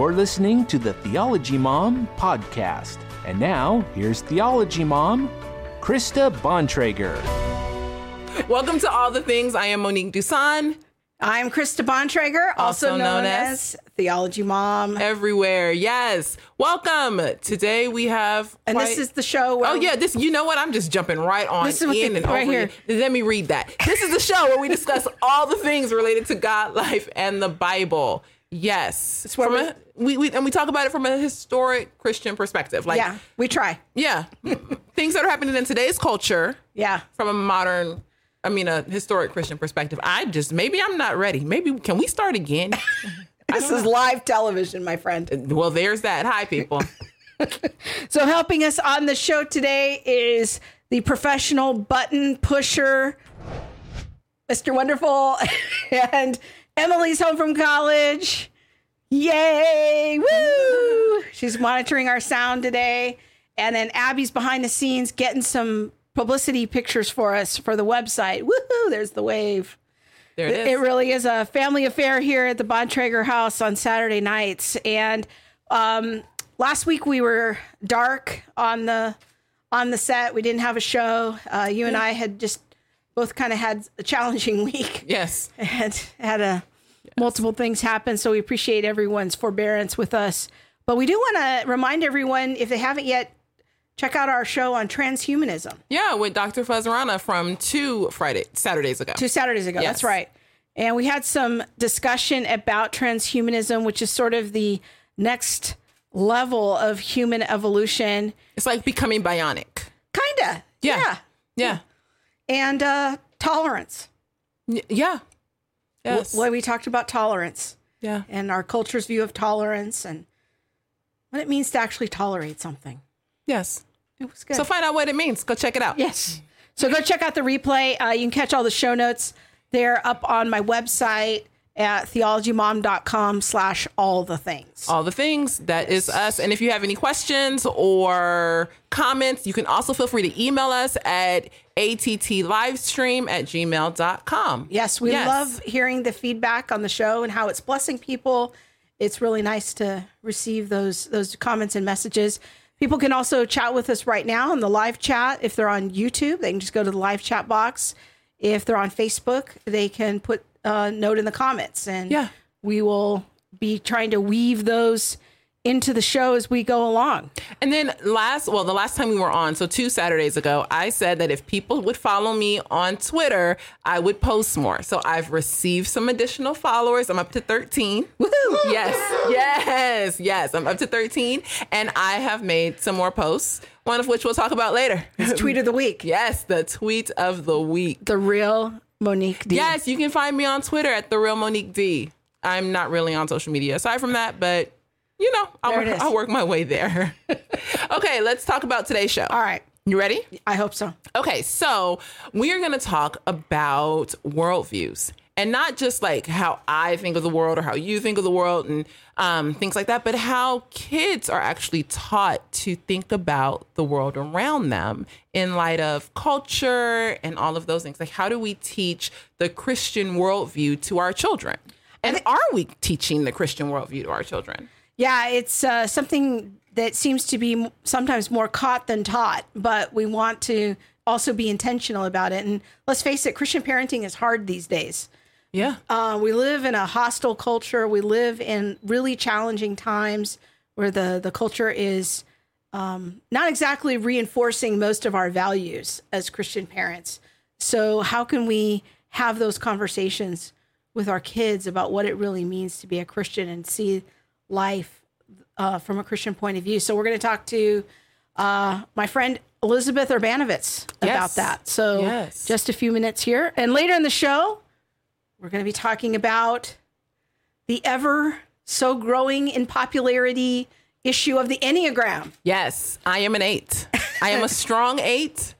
You're listening to the Theology Mom podcast. And now, here's Theology Mom, Krista Bontrager. Welcome to All the Things. I am Monique Dusan. I'm Krista Bontrager, also, Also known, known as, Theology Mom. Everywhere. Yes. Welcome. Today we have. And quite- this is the show where Oh yeah, this. You know what? I'm just jumping right on This is in the- and right over. here. you. Let me read that. This is the show where we discuss all the things related to God, life, and the Bible. Yes, where from a, we, we and we talk about it from a historic Christian perspective. Like, yeah, we try. yeah, things that are happening in today's culture Yeah. from a modern, I mean, a historic Christian perspective. I just maybe I'm not ready. Maybe can we start again? This is live television, my friend. Uh, well, there's that. Hi, people. So helping us on the show today is the professional button pusher, Mr. Wonderful, and Emily's home from college. Yay! Woo! She's monitoring our sound today. And then Abby's behind the scenes getting some publicity pictures for us for the website. Woohoo! There's the wave. There it is. It really is a family affair here at the Bontrager house on Saturday nights. And um, last week we were dark on the on the set. We didn't have a show. Uh, you and I had just both kind of had a challenging week yes. and had a multiple things happen. So we appreciate everyone's forbearance with us. But we do want to remind everyone if they haven't yet, check out our show on transhumanism. Yeah, with Dr. Fuz Rana from two Friday Saturdays ago. two Saturdays ago. Yes. That's right. And we had some discussion about transhumanism, which is sort of the next level of human evolution. It's like becoming bionic. Kinda. Yeah. Yeah. And uh, tolerance. Y- yeah. Yes. Well, we talked about tolerance yeah. and our culture's view of tolerance and what it means to actually tolerate something. Yes. It was good. So find out what it means. Go check it out. Yes. So go check out the replay. Uh, you can catch all the show notes. They're up on my website at theologymom.com slash all the things. All the things. That is us. And if you have any questions or comments, you can also feel free to email us at attlivestream at gmail.com. Yes, we Yes. love hearing the feedback on the show and how it's blessing people. It's really nice to receive those those comments and messages. People can also chat with us right now in the live chat. If they're on YouTube, they can just go to the live chat box. If they're on Facebook, they can put a note in the comments, and Yeah. we will be trying to weave those into the show as we go along. And then last, well, the last time we were on, so two Saturdays ago, I said that if people would follow me on Twitter, I would post more. So I've received some additional followers. I'm up to 13. woo Yes, yes, yes. I'm up to 13. And I have made some more posts, one of which we'll talk about later. It's tweet of the week, yes, the tweet of the week. the real Monique D. Yes, you can find me on Twitter at the real Monique D. I'm not really on social media aside from that, but you know, I'll, work. I'll work my way there. okay, let's talk about today's show. All right, You ready? I hope so. Okay, so we are going to talk about worldviews and not just like how I think of the world or how you think of the world and um, things like that, but how kids are actually taught to think about the world around them in light of culture and all of those things. Like, how do we teach the Christian worldview to our children? And are we teaching the Christian worldview to our children? Yeah, it's uh, something that seems to be sometimes more caught than taught, but we want to also be intentional about it. And let's face it, Christian parenting is hard these days. Yeah. Uh, we live in a hostile culture. We live in really challenging times where the, the culture is um, not exactly reinforcing most of our values as Christian parents. So, how can we have those conversations with our kids about what it really means to be a Christian and see life uh, from a Christian point of view? So, we're going to talk to uh, my friend Elizabeth Urbanowicz about Yes. that. So, Yes. just a few minutes here. And later in the show, we're going to be talking about the ever so growing in popularity issue of the Enneagram. Yes, I am an eight. I am a strong eight.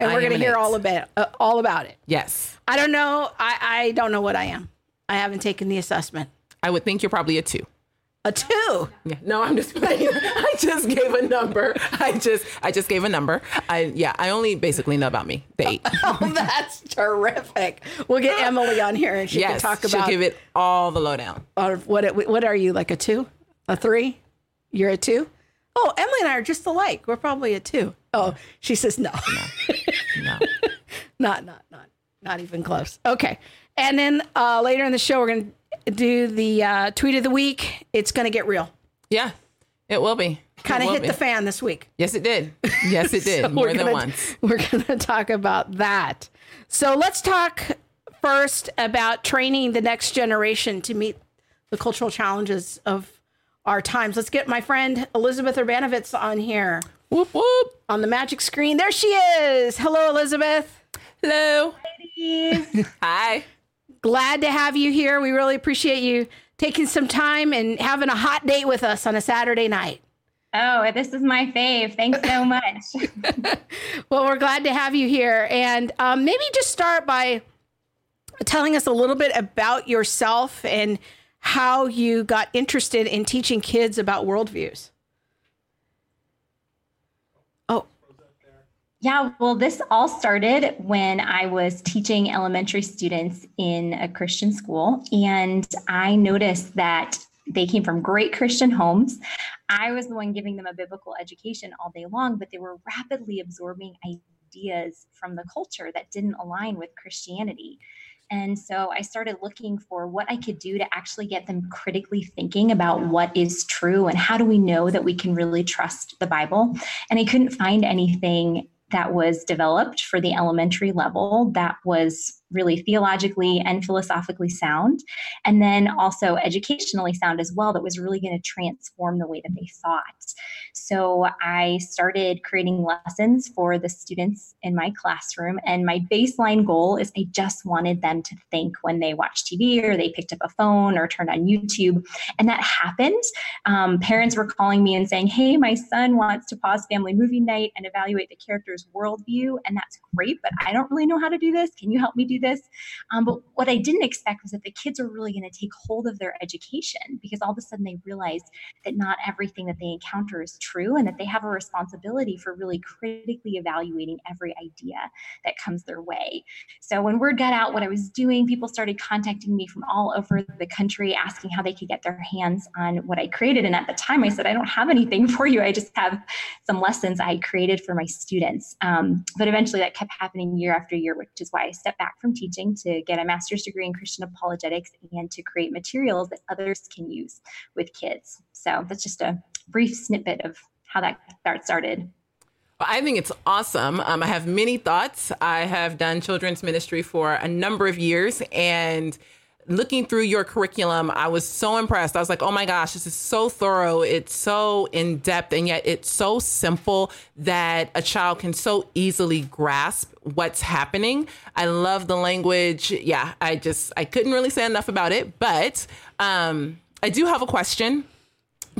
And I we're going to hear eight. all about uh, all about it. Yes. I don't know. I, I don't know what I am. I haven't taken the assessment. I would think you're probably a two. A two. Yeah. No, I'm just playing. I just gave a number. I just I just gave a number. I yeah, I only basically know about me. The eight. Oh, that's terrific. We'll get Emily on here and she yes. can talk about she'll give it all the lowdown. uh, what it, what are you like a two? A three? You're a two? Oh, Emily and I are just alike. We're probably a two. Oh, she says no. No. not, not, not, not even close. Okay. And then uh, later in the show, we're going to do the uh, tweet of the week. It's going to get real. Yeah, it will be. Kind of hit be. the fan this week. Yes, it did. Yes, it did. So More we're than gonna- once. We're going to talk about that. So let's talk first about training the next generation to meet the cultural challenges of our times. Let's get my friend Elizabeth Urbanowicz on here Whoop whoop. on the magic screen. There she is. Hello, Elizabeth. Hello. Ladies. Hi. Glad to have you here. We really appreciate you taking some time and having a hot date with us on a Saturday night. Oh, this is my fave. Thanks so much. Well, we're glad to have you here. And um, maybe just start by telling us a little bit about yourself and how you got interested in teaching kids about worldviews. Yeah, well, this all started when I was teaching elementary students in a Christian school. And I noticed that they came from great Christian homes. I was the one giving them a biblical education all day long, but they were rapidly absorbing ideas from the culture that didn't align with Christianity. And so I started looking for what I could do to actually get them critically thinking about what is true and how do we know that we can really trust the Bible. And I couldn't find anything that was developed for the elementary level that was really theologically and philosophically sound, and then also educationally sound as well, that was really going to transform the way that they thought. So I started creating lessons for the students in my classroom, and my baseline goal is I just wanted them to think when they watched TV or they picked up a phone or turned on YouTube. And that happened. Um, parents were calling me and saying, Hey, my son wants to pause family movie night and evaluate the character's worldview. And that's great, but I don't really know how to do this. Can you help me do this? Um, but what I didn't expect was that the kids were really going to take hold of their education because all of a sudden they realized that not everything that they encounter is true and that they have a responsibility for really critically evaluating every idea that comes their way. So when word got out what I was doing, people started contacting me from all over the country asking how they could get their hands on what I created. And at the time, I said, I don't have anything for you. I just have some lessons I created for my students. Um, but eventually that kept happening year after year, which is why I stepped back from teaching to get a master's degree in Christian apologetics and to create materials that others can use with kids. So that's just a brief snippet of how that start started. I think it's awesome. Um, I have many thoughts. I have done children's ministry for a number of years and looking through your curriculum, I was so impressed. I was like, oh my gosh, this is so thorough. It's so in depth, and yet it's so simple that a child can so easily grasp what's happening. I love the language. Yeah, I just, I couldn't really say enough about it, but um, I do have a question.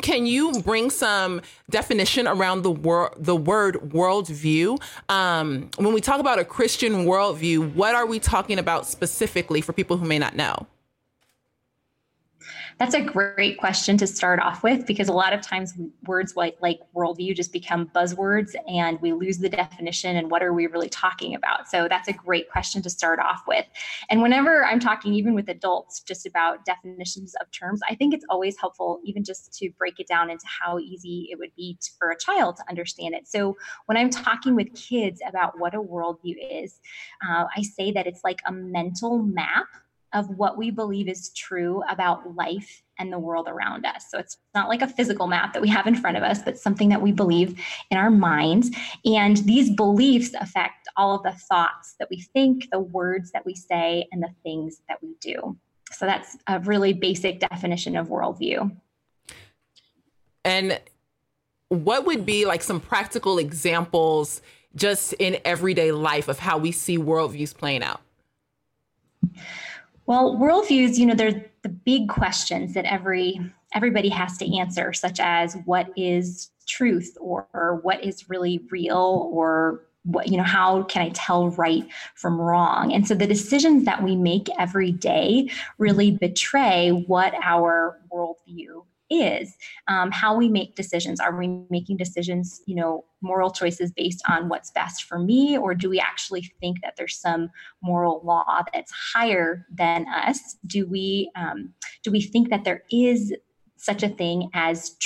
Can you bring some definition around the word the word worldview? Um, when we talk about a Christian worldview, what are we talking about specifically for people who may not know? That's a great question to start off with because a lot of times words like, like worldview just become buzzwords and we lose the definition and what are we really talking about. So that's a great question to start off with. And whenever I'm talking, even with adults, just about definitions of terms, I think it's always helpful, even just to break it down into how easy it would be for a child to understand it. So when I'm talking with kids about what a worldview is, uh, I say that it's like a mental map of what we believe is true about life and the world around us. So it's not like a physical map that we have in front of us, but something that we believe in our minds. And these beliefs affect all of the thoughts that we think, the words that we say, and the things that we do. So that's a really basic definition of worldview. And what would be like some practical examples just in everyday life of how we see worldviews playing out? Well, worldviews, you know, they're the big questions that every everybody has to answer, such as what is truth or, or what is really real or what you know how can i tell right from wrong? And so the decisions that we make every day really betray what our worldview is um, how we make decisions. Are we making decisions you know moral choices based on what's best for me or do we actually think that there's some moral law that's higher than us? Do we um, do we think that there is such a thing as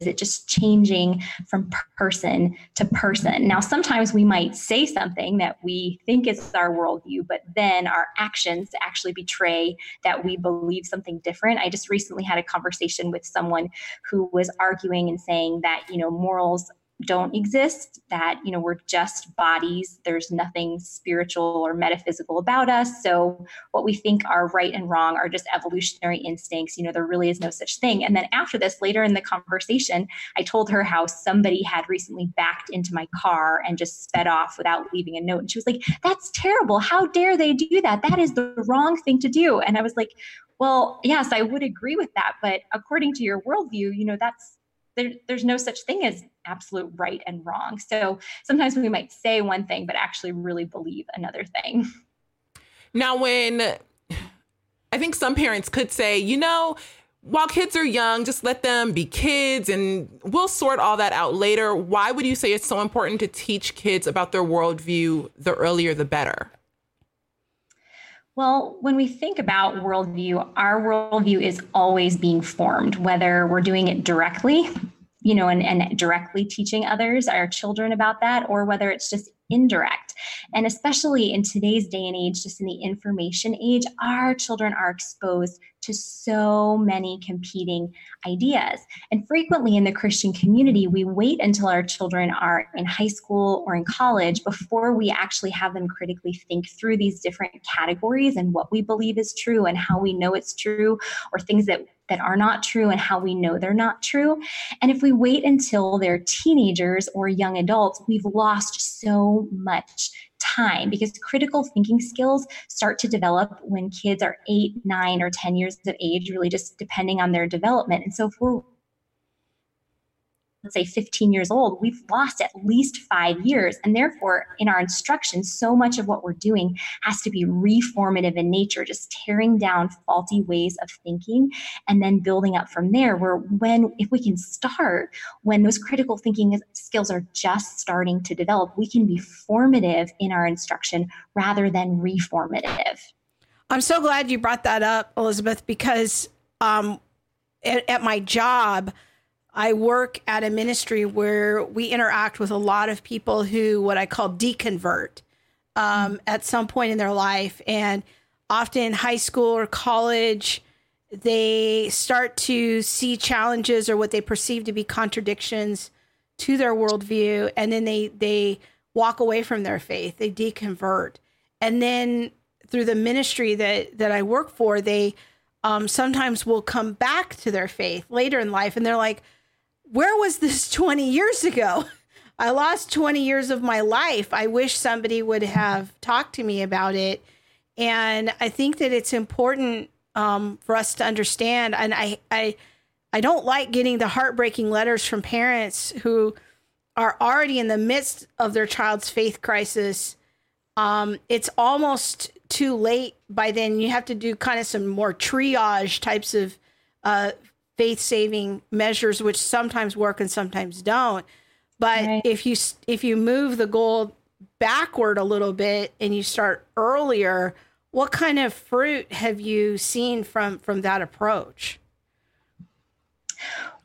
is it just changing from person to person? Now, sometimes we might say something that we think is our worldview, but then our actions actually betray that we believe something different. I just recently had a conversation with someone who was arguing and saying that, you know, morals don't exist that you know we're just bodies. There's nothing spiritual or metaphysical about us. So what we think are right and wrong are just evolutionary instincts. You know there really is no such thing. And then after this later in the conversation i told her how somebody had recently backed into my car and just sped off without leaving a note. And she was like that's terrible. How dare they do that? That is the wrong thing to do. And i was like well yes i would agree with that. But according to your worldview you know that's there, there's no such thing as absolute right and wrong. So sometimes we might say one thing, but actually really believe another thing. Now, when I think some parents could say, you know, while kids are young, just let them be kids and we'll sort all that out later. Why would you say it's so important to teach kids about their worldview the earlier the better? Well, when we think about worldview, our worldview is always being formed, whether we're doing it directly, you know, and, and directly teaching others, our children about that, or whether it's just indirect. And especially in today's day and age, just in the information age, our children are exposed to so many competing ideas. And frequently in the Christian community, we wait until our children are in high school or in college before we actually have them critically think through these different categories and what we believe is true and how we know it's true, or things that that are not true and how we know they're not true. And if we wait until they're teenagers or young adults, we've lost so much time because critical thinking skills start to develop when kids are eight, nine, or 10 years of age, really just depending on their development. And so if we're let's say 15 years old, we've lost at least five years. And therefore, in our instruction, so much of what we're doing has to be reformative in nature, just tearing down faulty ways of thinking and then building up from there. Where, when, if we can start when those critical thinking skills are just starting to develop, we can be formative in our instruction rather than reformative. I'm so glad you brought that up, Elizabeth, because um, at, at my job, I work at a ministry where we interact with a lot of people who, what I call deconvert um, mm. at some point in their life. And often high school or college, they start to see challenges or what they perceive to be contradictions to their worldview. And then they, they walk away from their faith, they deconvert. And then through the ministry that, that I work for, they um, sometimes will come back to their faith later in life. And they're like, where was this 20 years ago? I lost 20 years of my life. I wish somebody would have talked to me about it. And I think that it's important um, for us to understand. And I, I, I don't like getting the heartbreaking letters from parents who are already in the midst of their child's faith crisis. Um, it's almost too late by then. You have to do kind of some more triage types of uh, faith saving measures, which sometimes work and sometimes don't. But right. if you if you move the goal backward a little bit and you start earlier, what kind of fruit have you seen from from that approach?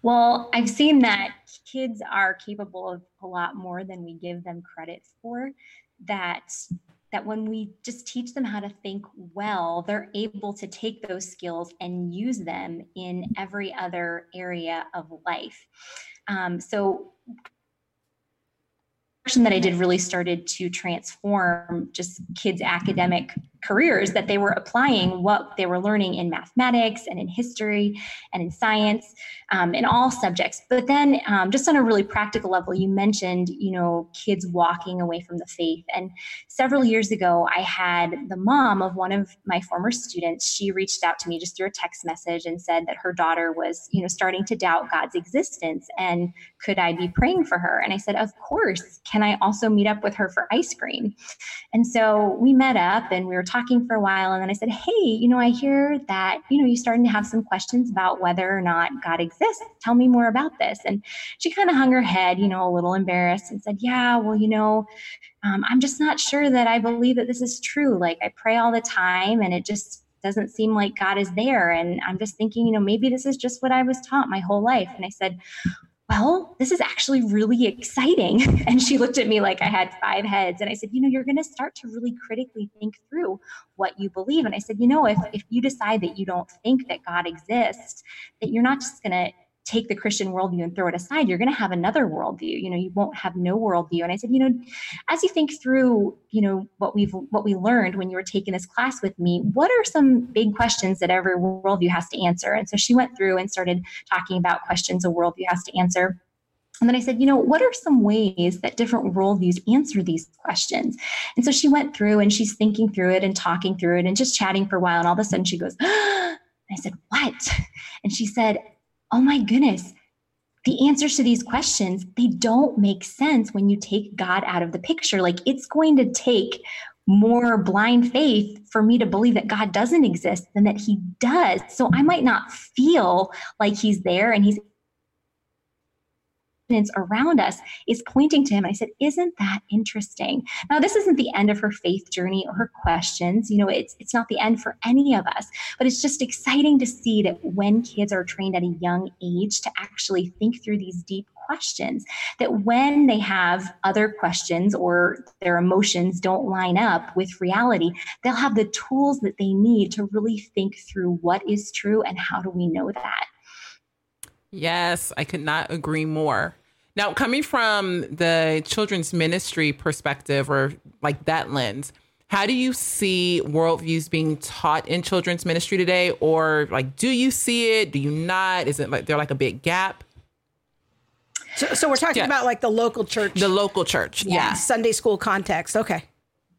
Well, I've seen that kids are capable of a lot more than we give them credit for. That that when we just teach them how to think well, they're able to take those skills and use them in every other area of life. Um, so that I did really started to transform just kids' academic careers that they were applying what they were learning in mathematics and in history and in science um, in all subjects. But then um, just on a really practical level you mentioned you know kids walking away from the faith. And several years ago i had the mom of one of my former students. She reached out to me just through a text message and said that her daughter was you know starting to doubt god's existence and could i be praying for her? And i said of course. Can i also meet up with her for ice cream? And so we met up and we were talking for a while and then I said, Hey, you know, I hear that, you know, you're starting to have some questions about whether or not God exists. Tell me more about this. And she kind of hung her head, you know, a little embarrassed and said, Yeah, well, you know, um, I'm just not sure that I believe that this is true. Like I pray all the time and it just doesn't seem like God is there. And I'm just thinking, you know, maybe this is just what I was taught my whole life. And I said, well, this is actually really exciting. And she looked at me like I had five heads. And I said, you know, you're going to start to really critically think through what you believe. And I said, you know, if, if you decide that you don't think that God exists, that you're not just going to take the Christian worldview and throw it aside, you're going to have another worldview. You know, you won't have no worldview. And I said, you know, as you think through, you know, what we've what we learned when you were taking this class with me, what are some big questions that every worldview has to answer? And so she went through and started talking about questions a worldview has to answer. And then I said, you know, what are some ways that different worldviews answer these questions? And so she went through and she's thinking through it and talking through it and just chatting for a while. And all of a sudden she goes, I said, what? And she said, oh my goodness, the answers to these questions, they don't make sense when you take God out of the picture. Like it's going to take more blind faith for me to believe that God doesn't exist than that he does. So I might not feel like he's there and he's around us is pointing to him. I said, Isn't that interesting? Now, this isn't the end of her faith journey or her questions. You know, it's it's not the end for any of us, but it's just exciting to see that when kids are trained at a young age to actually think through these deep questions, that when they have other questions or their emotions don't line up with reality, they'll have the tools that they need to really think through what is true and how do we know that. Yes, I could not agree more. Now, coming from the children's ministry perspective or like that lens, how do you see worldviews being taught in children's ministry today? Or like, do you see it? Do you not? Is it like there like a big gap? So, so we're talking yeah. about like the local church, the local church, yeah, yeah. Sunday school context. Okay.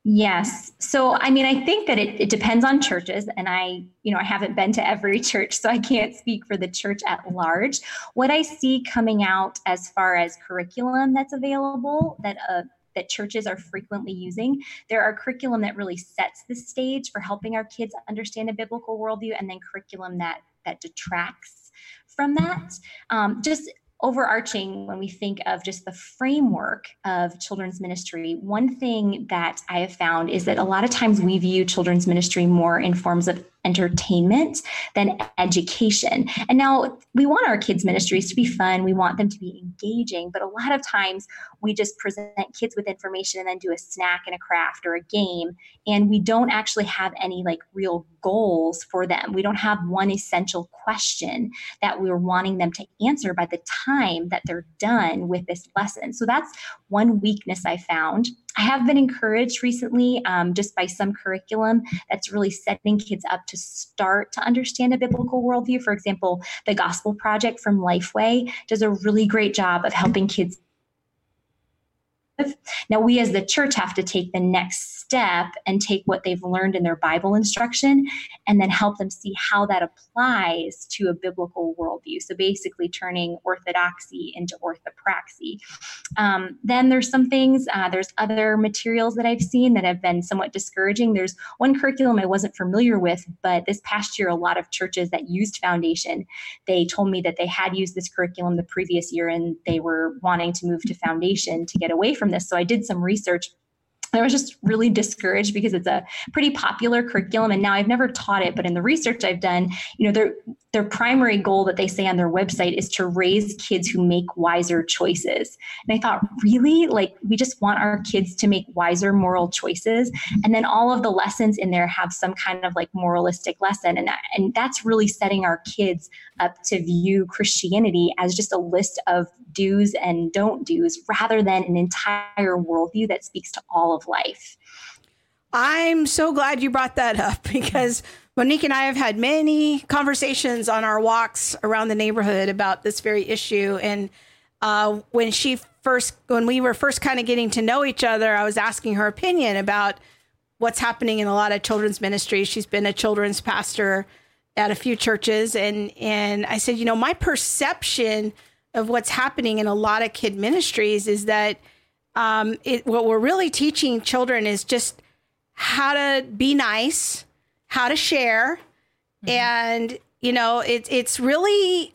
Yes. So, I mean, I think that it, it depends on churches, and I, you know, I haven't been to every church, so I can't speak for the church at large. What I see coming out as far as curriculum that's available that uh, that churches are frequently using. There are curriculum that really sets the stage for helping our kids understand a biblical worldview, and then curriculum that that detracts from that. Um, just overarching when we think of just the framework of children's ministry, one thing that I have found is that a lot of times we view children's ministry more in forms of entertainment than education. And now we want our kids' ministries to be fun, we want them to be engaging, but a lot of times we just present kids with information and then do a snack and a craft or a game, and we don't actually have any like real goals for them. We don't have one essential question that we're wanting them to answer by the time that they're done with this lesson. So that's one weakness I found. I have been encouraged recently um, just by some curriculum that's really setting kids up to start to understand a biblical worldview. For example, the Gospel Project from Lifeway does a really great job of helping kids now, we as the church have to take the next step and take what they've learned in their Bible instruction and then help them see how that applies to a biblical worldview. So, basically, turning orthodoxy into orthopraxy. Um, then there's some things, uh, there's other materials that I've seen that have been somewhat discouraging. There's one curriculum I wasn't familiar with, but this past year, a lot of churches that used Foundation, they told me that they had used this curriculum the previous year and they were wanting to move to Foundation to get away from from this. So I did some research I was just really discouraged because it's a pretty popular curriculum and now I've never taught it but in the research I've done you know their their primary goal that they say on their website is to raise kids who make wiser choices. And I thought really? Like we just want our kids to make wiser moral choices. And then all of the lessons in there have some kind of like moralistic lesson. And that, and that's really setting our kids up to view Christianity as just a list of do's and don't do's rather than an entire worldview that speaks to all of life. I'm so glad you brought that up because Monique and I have had many conversations on our walks around the neighborhood about this very issue. And uh, when she first, when we were first kind of getting to know each other, I was asking her opinion about what's happening in a lot of children's ministries. She's been a children's pastor at a few churches, and and I said, you know, my perception of what's happening in a lot of kid ministries is that um, it, what we're really teaching children is just how to be nice, how to share, mm-hmm. and you know, it's it's really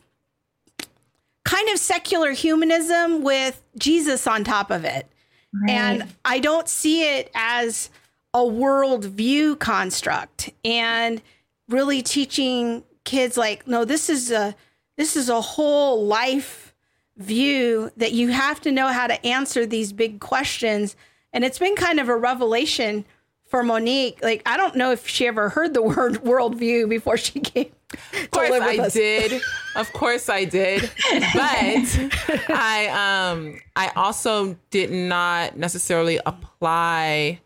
kind of secular humanism with Jesus on top of it. Right. And I don't see it as a worldview construct. And really teaching kids like, no, this is a this is a whole life view that you have to know how to answer these big questions. And it's been kind of a revelation for Monique. Like, I don't know if she ever heard the word worldview before she came. Of course I us. did. Of course I did. But I um I also did not necessarily apply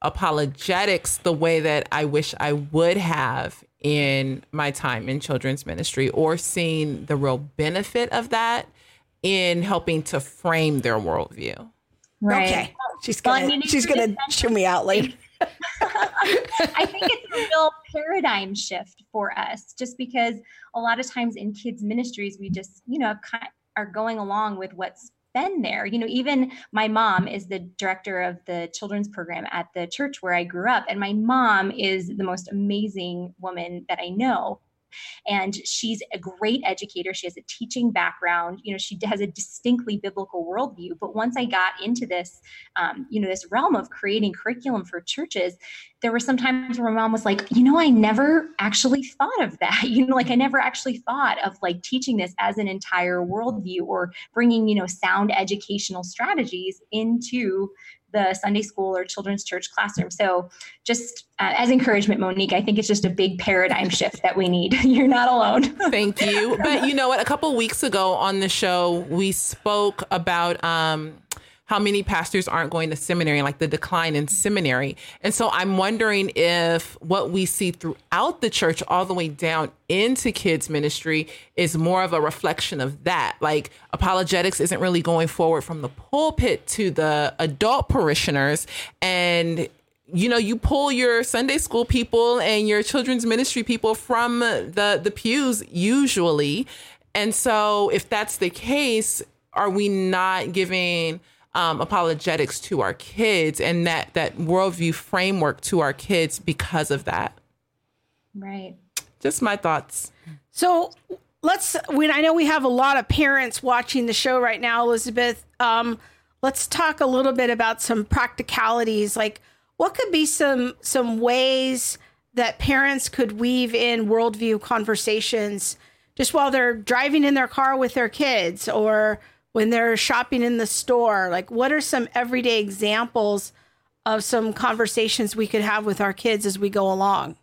apologetics the way that I wish I would have in my time in children's ministry or seeing the real benefit of that in helping to frame their worldview. Right. Okay. She's gonna well, I mean, she's gonna chew me out later. I think it's a real paradigm shift for us, just because a lot of times in kids ministries, we just you know are going along with what's been there. You know, even my mom is the director of the children's program at the church where I grew up, and my mom is the most amazing woman that I know and she's a great educator. She has a teaching background. You know she has a distinctly biblical worldview. But once i got into this um, you know this realm of creating curriculum for churches there were some times where my mom was like you know i never actually thought of that. You know like i never actually thought of like teaching this as an entire worldview or bringing you know sound educational strategies into the Sunday school or children's church classroom. So, just uh, as encouragement, Monique, I think it's just a big paradigm shift that we need. You're not alone. Thank you. But you know what? A couple weeks ago on the show, we spoke about um, how many pastors aren't going to seminary, like the decline in seminary. And so I'm wondering if what we see throughout the church, all the way down into kids' ministry, is more of a reflection of that. Like apologetics isn't really going forward from the pulpit to the adult parishioners. And you know, you pull your Sunday school people and your children's ministry people from the the pews usually. And so if that's the case, are we not giving um, apologetics to our kids and that that worldview framework to our kids because of that. Right. Just my thoughts. So let's. When I know we have a lot of parents watching the show right now, Elizabeth. Um, let's talk a little bit about some practicalities. Like, what could be some some ways that parents could weave in worldview conversations just while they're driving in their car with their kids or when they're shopping in the store? Like, what are some everyday examples of some conversations we could have with our kids as we go along?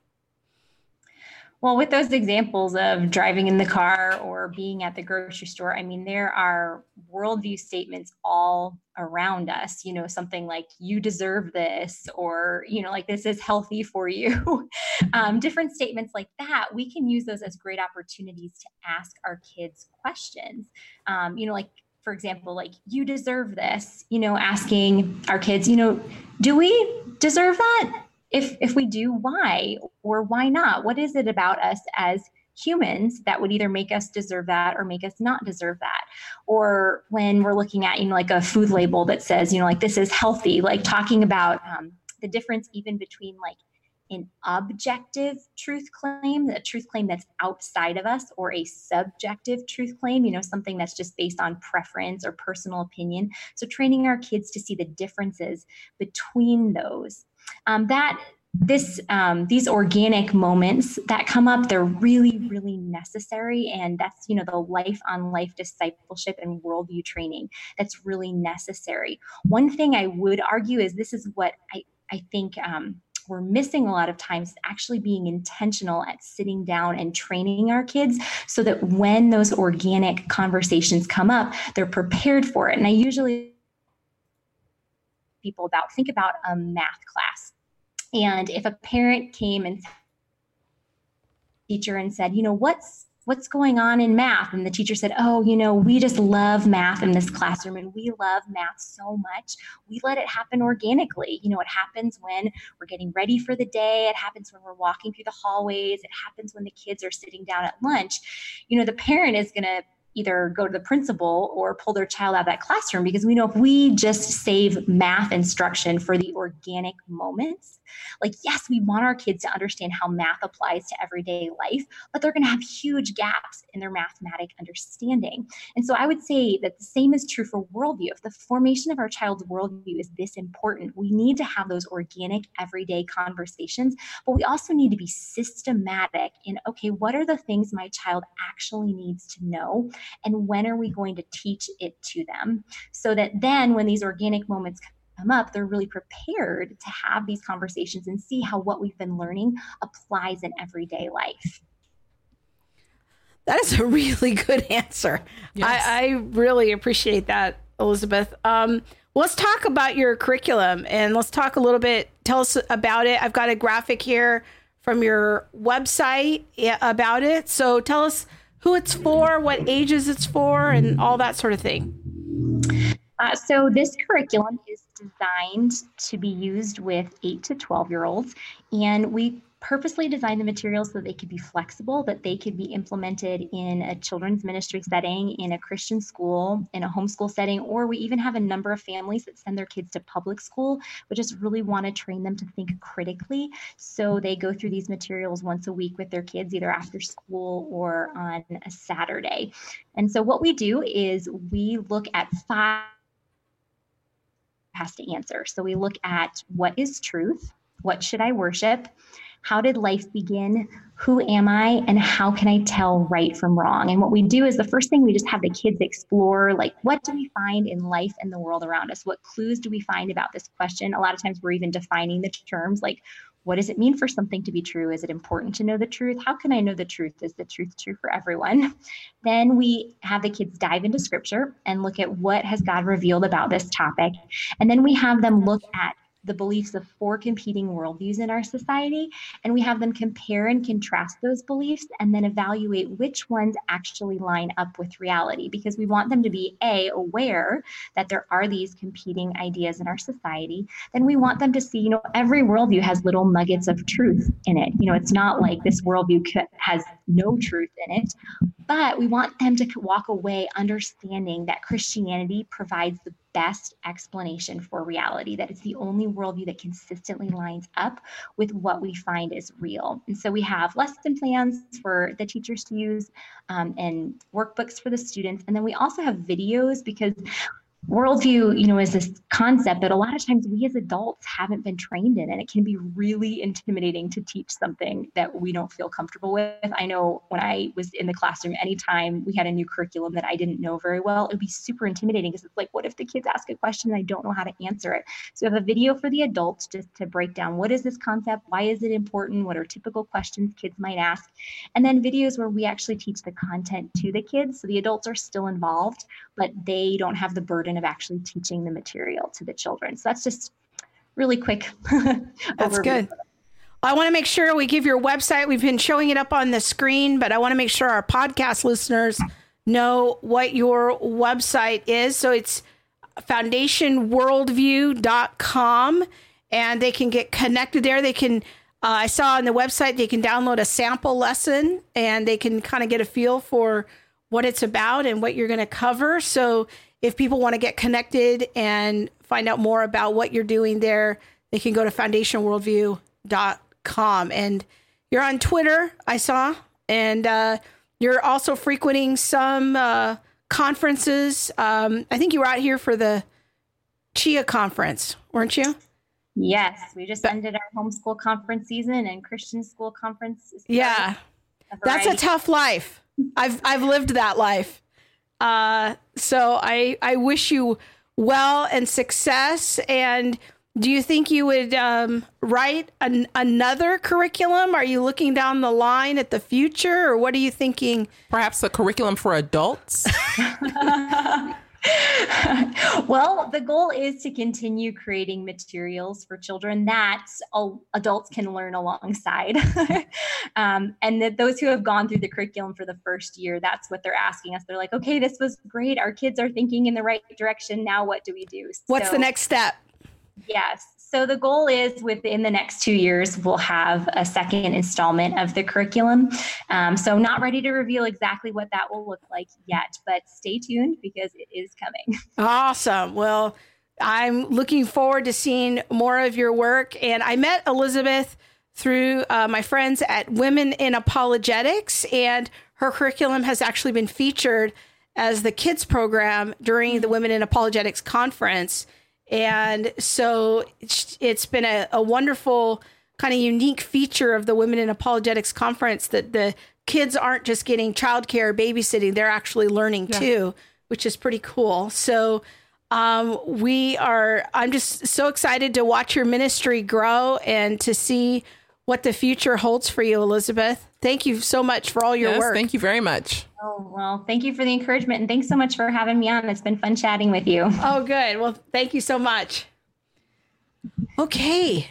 Well, with those examples of driving in the car or being at the grocery store, I mean, there are worldview statements all around us. You know, something like, you deserve this, or, you know, like, this is healthy for you. um, different statements like that, we can use those as great opportunities to ask our kids questions. Um, you know, like, for example, like, you deserve this, you know, asking our kids, you know, do we deserve that? If, if we do, why or why not? What is it about us as humans that would either make us deserve that or make us not deserve that or when we're looking at you know like a food label that says you know like this is healthy like talking about um, the difference even between like an objective truth claim, a truth claim that's outside of us, or a subjective truth claim, you know, something that's just based on preference or personal opinion. So, training our kids to see the differences between those. Um, that this um, these organic moments that come up they're really really necessary and that's you know the life on life discipleship and worldview training that's really necessary one thing i would argue is this is what i i think um, we're missing a lot of times actually being intentional at sitting down and training our kids so that when those organic conversations come up, they're prepared for it. And I usually people about think about a math class. And if a parent came and teacher and said, you know, what's what's going on in math? And the teacher said, Oh, you know, we just love math in this classroom and we love math so much. We let it happen organically. You know, it happens when we're getting ready for the day, it happens when we're walking through the hallways, it happens when the kids are sitting down at lunch. You know, the parent is going to either go to the principal or pull their child out of that classroom because we know if we just save math instruction for the organic moments, like, yes, we want our kids to understand how math applies to everyday life, but they're going to have huge gaps in their mathematic understanding. And so I would say that the same is true for worldview. If the formation of our child's worldview is this important, we need to have those organic, everyday conversations, but we also need to be systematic in okay, what are the things my child actually needs to know? And when are we going to teach it to them? So that then when these organic moments come up, they're really prepared to have these conversations and see how what we've been learning applies in everyday life. That is a really good answer. Yes. I, I, really appreciate that, Elizabeth. Um, let's talk about your curriculum and let's talk a little bit. Tell us about it. I've got a graphic here from your website about it. So tell us who it's for, what ages it's for, and all that sort of thing. Uh, so this curriculum is designed to be used with 8 to 12 year olds and we purposely designed the materials so they could be flexible, that they could be implemented in a children's ministry setting, in a Christian school, in a homeschool setting, or we even have a number of families that send their kids to public school, but just really want to train them to think critically. So they go through these materials once a week with their kids, either after school or on a Saturday. And so what we do is we look at five has to answer. So we look at what is truth? What should I worship? How did life begin? Who am I? And how can I tell right from wrong? And what we do is the first thing we just have the kids explore like, what do we find in life and the world around us? What clues do we find about this question? A lot of times we're even defining the terms like, what does it mean for something to be true? Is it important to know the truth? How can I know the truth? Is the truth true for everyone? Then we have the kids dive into scripture and look at what has God revealed about this topic. And then we have them look at the beliefs of four competing worldviews in our society, and we have them compare and contrast those beliefs and then evaluate which ones actually line up with reality because we want them to be A, aware that there are these competing ideas in our society. Then we want them to see, you know, every worldview has little nuggets of truth in it. You know, it's not like this worldview has no truth in it, but we want them to walk away understanding that Christianity provides the best explanation for reality, that it's the only worldview that consistently lines up with what we find is real. And so we have lesson plans for the teachers to use um, and workbooks for the students. And then we also have videos because worldview you know is this concept that a lot of times we as adults haven't been trained in and it can be really intimidating to teach something that we don't feel comfortable with. I know when i was in the classroom anytime we had a new curriculum that i didn't know very well it would be super intimidating because it's like what if the kids ask a question and i don't know how to answer it? So we have a video for the adults just to break down what is this concept why is it important what are typical questions kids might ask and then videos where we actually teach the content to the kids. So the adults are still involved but they don't have the burden of actually teaching the material to the children. So that's just really quick. that's good. I want to make sure we give your website. We've been showing it up on the screen, but I want to make sure our podcast listeners know what your website is. So it's foundationworldview.com and they can get connected there. They can, uh, I saw on the website, they can download a sample lesson and they can kind of get a feel for what it's about and what you're going to cover. So if people want to get connected and find out more about what you're doing there, they can go to foundationworldview.com. And you're on Twitter, I saw, and uh, you're also frequenting some uh, conferences. Um, I think you were out here for the CHEA conference, weren't you? Yes, we just ended our homeschool conference season and Christian school conference. Yeah, that's a tough life. I've I've lived that life. Uh, so I I wish you well and success. And do you think you would um, write an, another curriculum? Are you looking down the line at the future, or what are you thinking? Perhaps a curriculum for adults. well, the goal is to continue creating materials for children that adults can learn alongside. um, and that those who have gone through the curriculum for the first year, that's what they're asking us. They're like, okay, this was great. Our kids are thinking in the right direction. Now, what do we do? What's so, the next step? Yes. So the goal is within the next two years, we'll have a second installment of the curriculum. Um, so not ready to reveal exactly what that will look like yet, but stay tuned because it is coming. Awesome. Well, I'm looking forward to seeing more of your work. And I met Elizabeth through uh, my friends at Women in Apologetics, and her curriculum has actually been featured as the kids program during the Women in Apologetics conference. And so it's been a, a wonderful kind of unique feature of the Women in Apologetics conference that the kids aren't just getting childcare, babysitting, they're actually learning yeah. too, which is pretty cool. So um, we are, I'm just so excited to watch your ministry grow and to see what the future holds for you, Elizabeth. Thank you so much for all your yes, work. Thank you very much. Oh, well, thank you for the encouragement and thanks so much for having me on. It's been fun chatting with you. Oh, good. Well, thank you so much. Okay.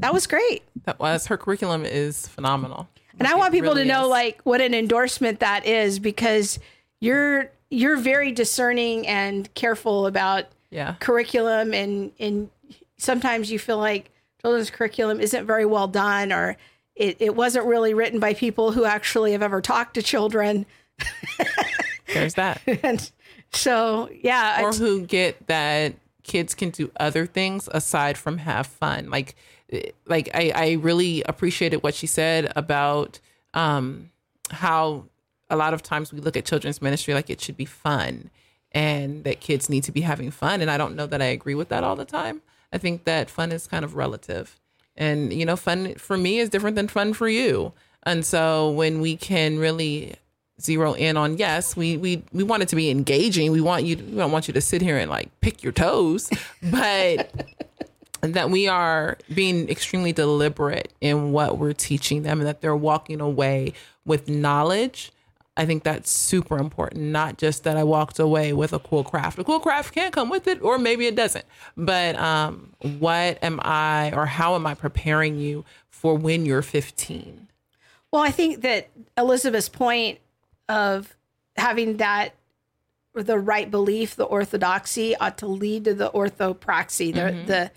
That was great. That was her curriculum is phenomenal. And I want people really to know is. like what an endorsement that is because you're you're very discerning and careful about yeah. curriculum and and sometimes you feel like children's curriculum isn't very well done or it, it wasn't really written by people who actually have ever talked to children. There's that. and so, yeah. Or who get that kids can do other things aside from have fun. Like, like I, I really appreciated what she said about um, how a lot of times we look at children's ministry like it should be fun and that kids need to be having fun. And I don't know that I agree with that all the time. I think that fun is kind of relative. And, you know, fun for me is different than fun for you. And so when we can really zero in on yes, we we we want it to be engaging. We want you to, we don't want you to sit here and like pick your toes, but that we are being extremely deliberate in what we're teaching them and that they're walking away with knowledge I think that's super important. Not just that I walked away with a cool craft. A cool craft can come with it, or maybe it doesn't. But um, what am I, or how am I preparing you for when you're 15? Well, I think that Elizabeth's point of having that the right belief, the orthodoxy, ought to lead to the orthopraxy, the mm-hmm. the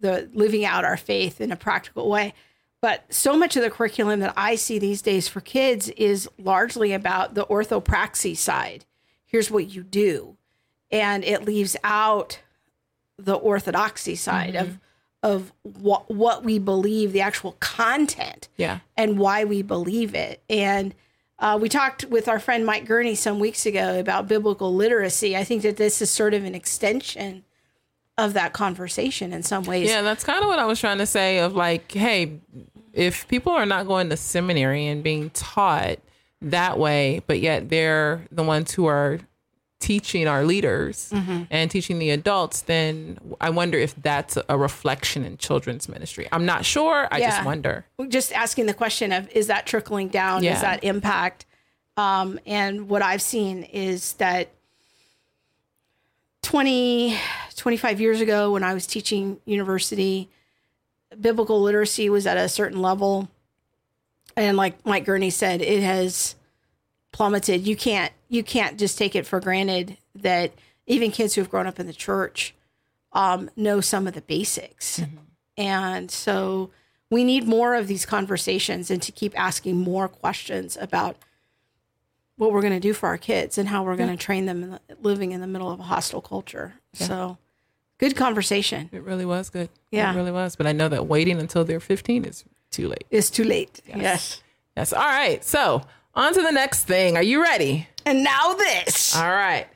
the living out our faith in a practical way. But so much of the curriculum that I see these days for kids is largely about the orthopraxy side. Here's what you do. And it leaves out the orthodoxy side mm-hmm. of of what what we believe, the actual content, yeah, and why we believe it. And uh, we talked with our friend Mike Gurney some weeks ago about biblical literacy. I think that this is sort of an extension of that conversation in some ways. Yeah, that's kind of what I was trying to say. Of like, hey, if people are not going to seminary and being taught that way, but yet they're the ones who are teaching our leaders mm-hmm. and teaching the adults, then I wonder if that's a reflection in children's ministry. I'm not sure. I yeah. just wonder. Just asking the question of is that trickling down? Yeah. Is that impact? Um, and what I've seen is that 20, 25 years ago when I was teaching university, biblical literacy was at a certain level. And like Mike Gurney said, it has plummeted. You can't you can't just take it for granted that even kids who have grown up in the church um, know some of the basics. Mm-hmm. And so we need more of these conversations and to keep asking more questions about what we're going to do for our kids and how we're going to train them in the, living in the middle of a hostile culture. Yeah. So Good conversation. It really was good. Yeah. It really was. But I know that waiting until they're 15 is too late. It's too late. Yes. Yes. yes. All right. So on to the next thing. Are you ready? And now this. All right.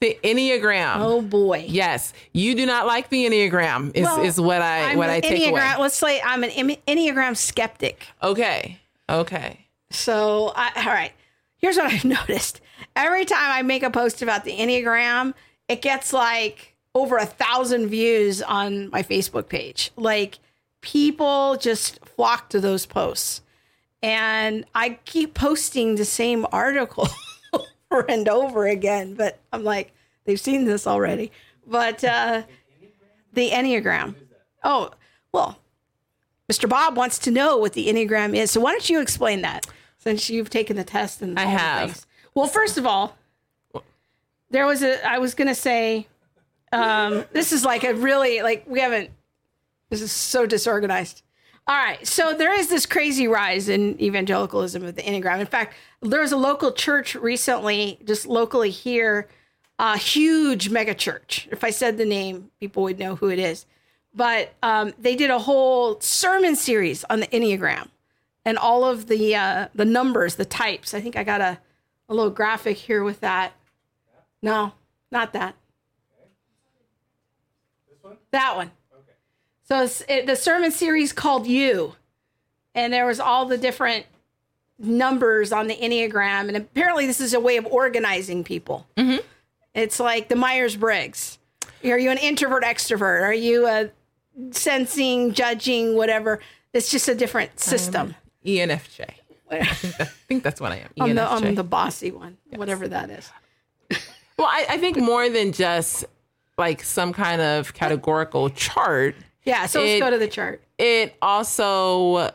The Enneagram. Oh boy. Yes. You do not like the Enneagram is, well, is what I I'm what I take Enneagram, away. Let's say I'm an Enneagram skeptic. Okay. Okay. So I, all right. Here's what I've noticed. Every time I make a post about the Enneagram, it gets like over a thousand views on my Facebook page. Like people just flock to those posts. And I keep posting the same article over and over again, but I'm like, they've seen this already. But uh, the Enneagram. Oh, well, Mr. Bob wants to know what the Enneagram is. So why don't you explain that since you've taken the test and I have. Well, first of all, there was a I was going to say um, this is like a really like we haven't This is so disorganized. All right. So there is this crazy rise in evangelicalism of the Enneagram. In fact, there was a local church recently, just locally here, a huge mega church. If I said the name, people would know who it is. But um, they did a whole sermon series on the Enneagram and all of the uh, the numbers, the types. I think I got a, a little graphic here with that. No, not that. Okay. This one? That one. So it's, it, the sermon series called You, and there was all the different numbers on the Enneagram, and apparently this is a way of organizing people. Mm-hmm. It's like the Myers Briggs. Are you an introvert, extrovert? Are you a sensing, judging, whatever? It's just a different system. ENFJ. I think that's what I am. I'm the, I'm the bossy one, whatever that is. Well, I, I think more than just like some kind of categorical chart, Yeah, so let's It- go to the chart. it also it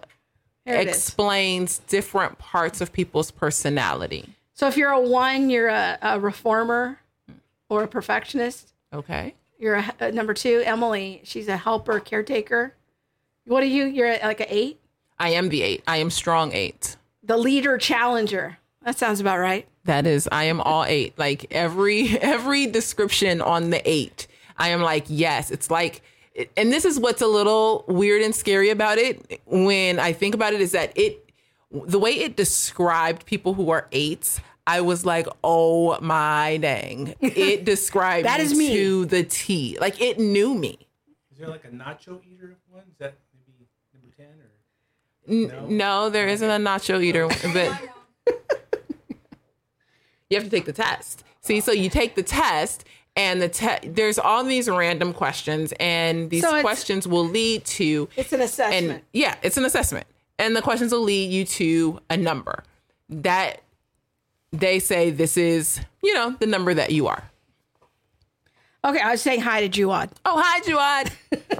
is. explains different parts of people's personality. So if you're a one, you're a, a reformer or a perfectionist. Okay. You're a, a number two, Emily. She's a helper, caretaker. What are you? You're like an eight, I am the eight. I am strong eight. the leader, challenger. That sounds about right. That is, I am all eight. Like every every description on the eight, I am like, yes. It's like, and this is what's a little weird and scary about it. When I think about it, is that it, the way it described people who are eights, I was like, oh my dang! It described that is me is to the T. Like it knew me. Is there like a nacho eater one? Is that maybe number ten or? N- no. there isn't a nacho eater, but you have to take the test. See, so you take the test, and the te- there's all these random questions, and these So questions will lead to It's an assessment. and yeah, it's an assessment, and the questions will lead you to a number that they say this is, you know, the number that you are. okay, I was saying hi to Juad. Oh, hi, Juad.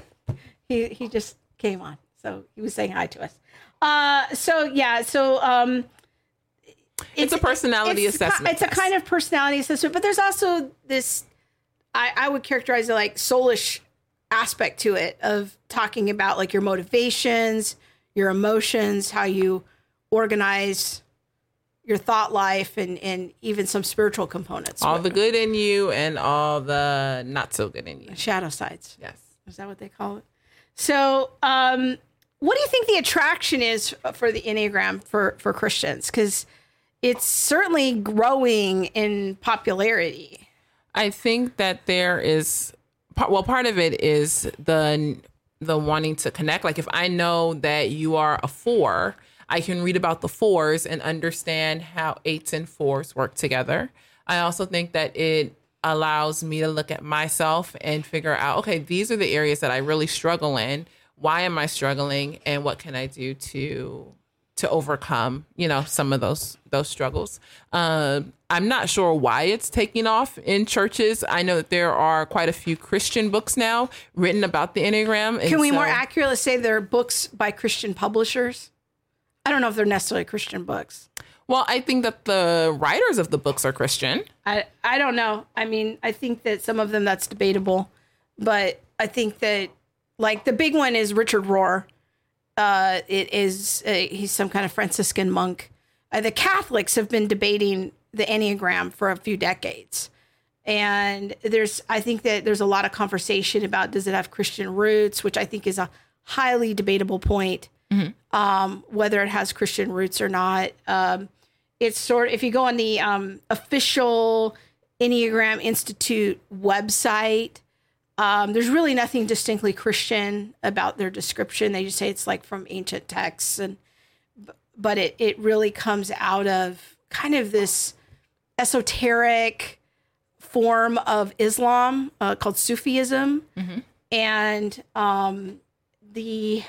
He he just came on, so he was saying hi to us. Uh, so yeah, so um, It's a personality it's assessment It's a kind of personality assessment, but there's also this. I, I would characterize it like soulish aspect to it of talking about like your motivations, your emotions, how you organize your thought life, and and even some spiritual components. all the good in you and all the not so good in you. shadow sides. Yes. Is that what they call it? So, um, what do you think the attraction is for the Enneagram for for Christians? Because it's certainly growing in popularity. I think that there is well part of it is the the wanting to connect like if I know that you are a 4 I can read about the fours and understand how eights and fours work together. I also think that it allows me to look at myself and figure out okay these are the areas that I really struggle in. Why am I struggling and what can I do to to overcome you know some of those those struggles um i'm not sure why it's taking off in churches i know that there are quite a few christian books now written about the enneagram Can we so- more accurately say they're books by Christian publishers? I don't know if they're necessarily Christian books. well i think that the writers of the books are christian I I don't know. I mean, I think that some of them that's debatable, but I think that like the big one is Richard Rohr. Uh, it is uh, he's some kind of Franciscan monk. Uh, the Catholics have been debating the Enneagram for a few decades, and there's I think that there's a lot of conversation about does it have Christian roots, which I think is a highly debatable point. Um, whether it has Christian roots or not. Um, it's sort of if you go on the um, official Enneagram Institute website, um, there's really nothing distinctly Christian about their description. They just say it's like from ancient texts, and but it it really comes out of kind of this esoteric form of Islam uh, called Sufism, and um, the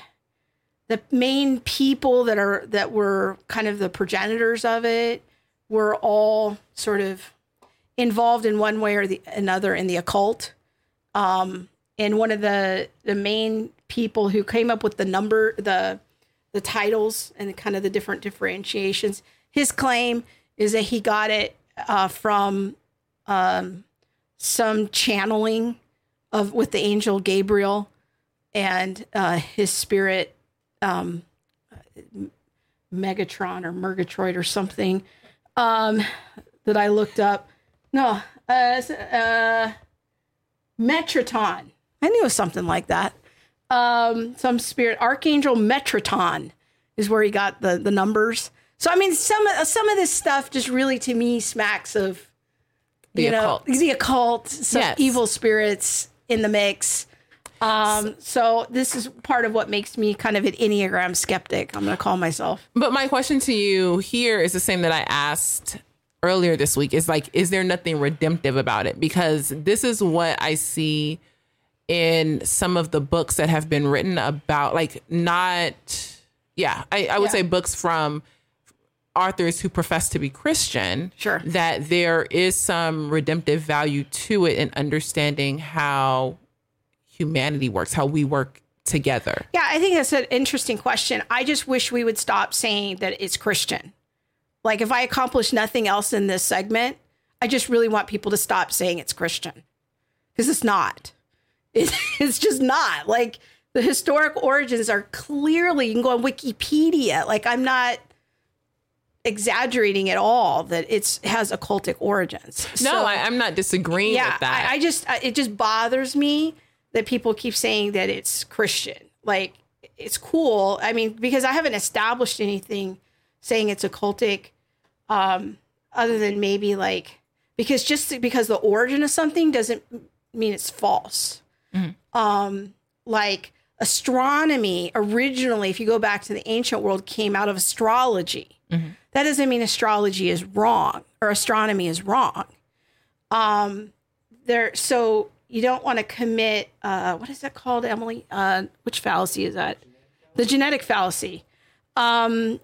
the main people that are that were kind of the progenitors of it were all sort of involved in one way or the another in the occult. Um, and one of the the main people who came up with the number the the titles and kind of the different differentiations. His claim is that he got it uh, from um, some channeling of with the angel Gabriel and uh, his spirit, um, Megatron or Murgatroyd or something, um, that I looked up. No, uh, uh, Metatron. I knew it was something like that. Um, some spirit Archangel Metatron is where he got the the numbers. So I mean, some of some of this stuff just really to me smacks of The you occult. know the occult, some Yes. evil spirits in the mix. Um, so this is part of what makes me kind of an enneagram skeptic. I'm going to call myself. But my question to you here is the same that I asked earlier this week is like, is there nothing redemptive about it? Because this is what I see in some of the books that have been written about, like, not, yeah, I, I would Yeah. say books from authors who profess to be Christian. Sure. That there is some redemptive value to it in understanding how humanity works, how we work together. Yeah, I think that's an interesting question. I just wish we would stop saying that it's Christian. Like if I accomplish nothing else in this segment, I just really want people to stop saying it's Christian because it's not. It, it's just not. Like the historic origins are clearly, you can go on Wikipedia. Like I'm not exaggerating at all that it's has occultic origins. No, So- I, I'm not disagreeing yeah, with that. I, I just I- it just bothers me that people keep saying that it's Christian. Like it's cool. I mean, because I haven't established anything saying it's occultic, um, other than maybe like because just because the origin of something doesn't mean it's false. Um, like astronomy originally, if you go back to the ancient world, came out of astrology. That doesn't mean astrology is wrong or astronomy is wrong. Um there so you don't want to commit uh what is that called emily? Uh which fallacy is that? The genetic fallacy. Um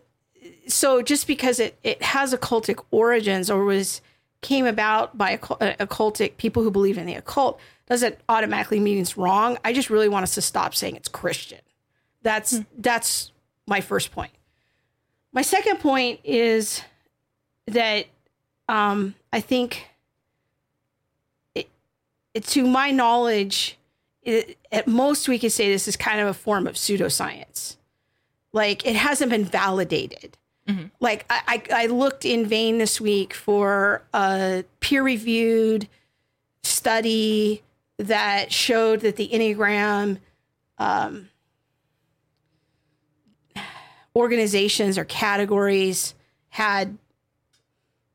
so just because it it has occultic origins or was came about by uh, occultic people who believe in the occult doesn't automatically mean it's wrong. I just really want us to stop saying it's christian. That's that's my first point. My second point is that um i think it, to my knowledge, it, at most we could say this is kind of a form of pseudoscience. Like it hasn't been validated. Like I, I, I looked in vain this week for a peer-reviewed study that showed that the Enneagram um, organizations or categories had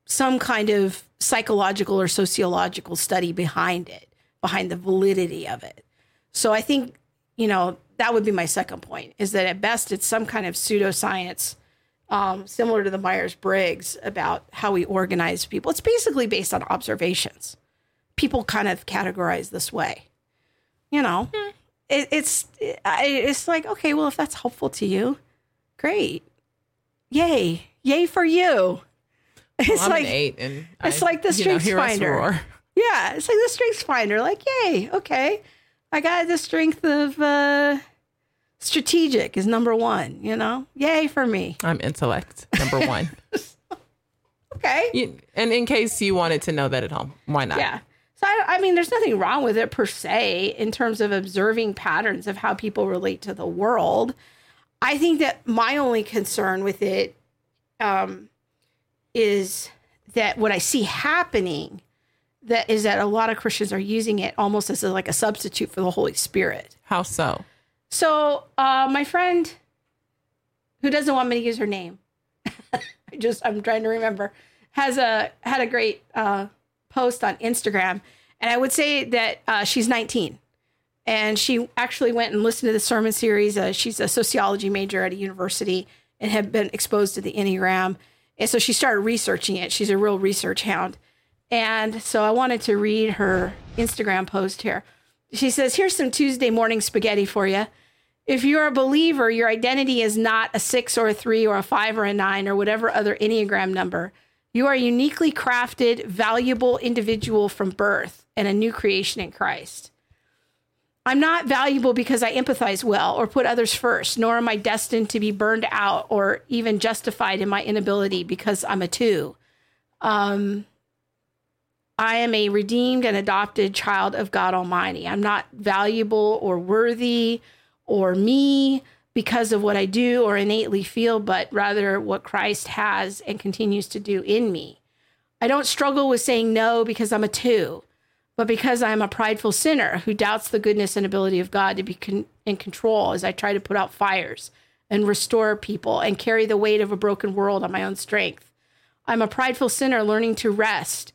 some kind of psychological or sociological study behind it, behind the validity of it. So I think, you know, that would be my second point is that at best it's some kind of pseudoscience um, similar to the Myers Briggs about how we organize people. It's basically based on observations. People kind of categorize this way. You know, it, it's I it's like okay, well, if that's helpful to you, great, yay, yay for you. It's I'm like an eight, and it's I, like the know, Strengths us Finder. Yeah, it's like the strengths finder. Like, yay, okay. I got the strength of uh strategic is number one, you know? Yay for me. I'm intellect number one. Okay. You- and in case you wanted to know that at home, why not? Yeah. So I, I mean, there's nothing wrong with it per se in terms of observing patterns of how people relate to the world. I think that my only concern with it um, is that what I see happening that is that a lot of Christians are using it almost as a, like a substitute for the Holy Spirit. How so? So uh, my friend, who doesn't want me to use her name, I just I'm trying to remember, has a had a great uh, post on Instagram, and I would say that uh, she's 19, and she actually went and listened to the sermon series. Uh, she's a sociology major at a university and had been exposed to the Enneagram, and so she started researching it. She's a real research hound, and so I wanted to read her Instagram post here. She says, Here's some Tuesday morning spaghetti for you. If you're a believer, your identity is not a six or a three or a five or a nine or whatever other Enneagram number. You are a uniquely crafted, valuable individual from birth and a new creation in Christ. I'm not valuable because I empathize well or put others first, nor am I destined to be burned out or even justified in my inability because I'm a two. Um, I am a redeemed and adopted child of God Almighty. I'm not valuable or worthy or me because of what I do or innately feel, but rather what Christ has and continues to do in me. I don't struggle with saying no because I'm a two, but because I'm a prideful sinner who doubts the goodness and ability of God to be con- in control as I try to put out fires and restore people and carry the weight of a broken world on my own strength. I'm a prideful sinner learning to rest,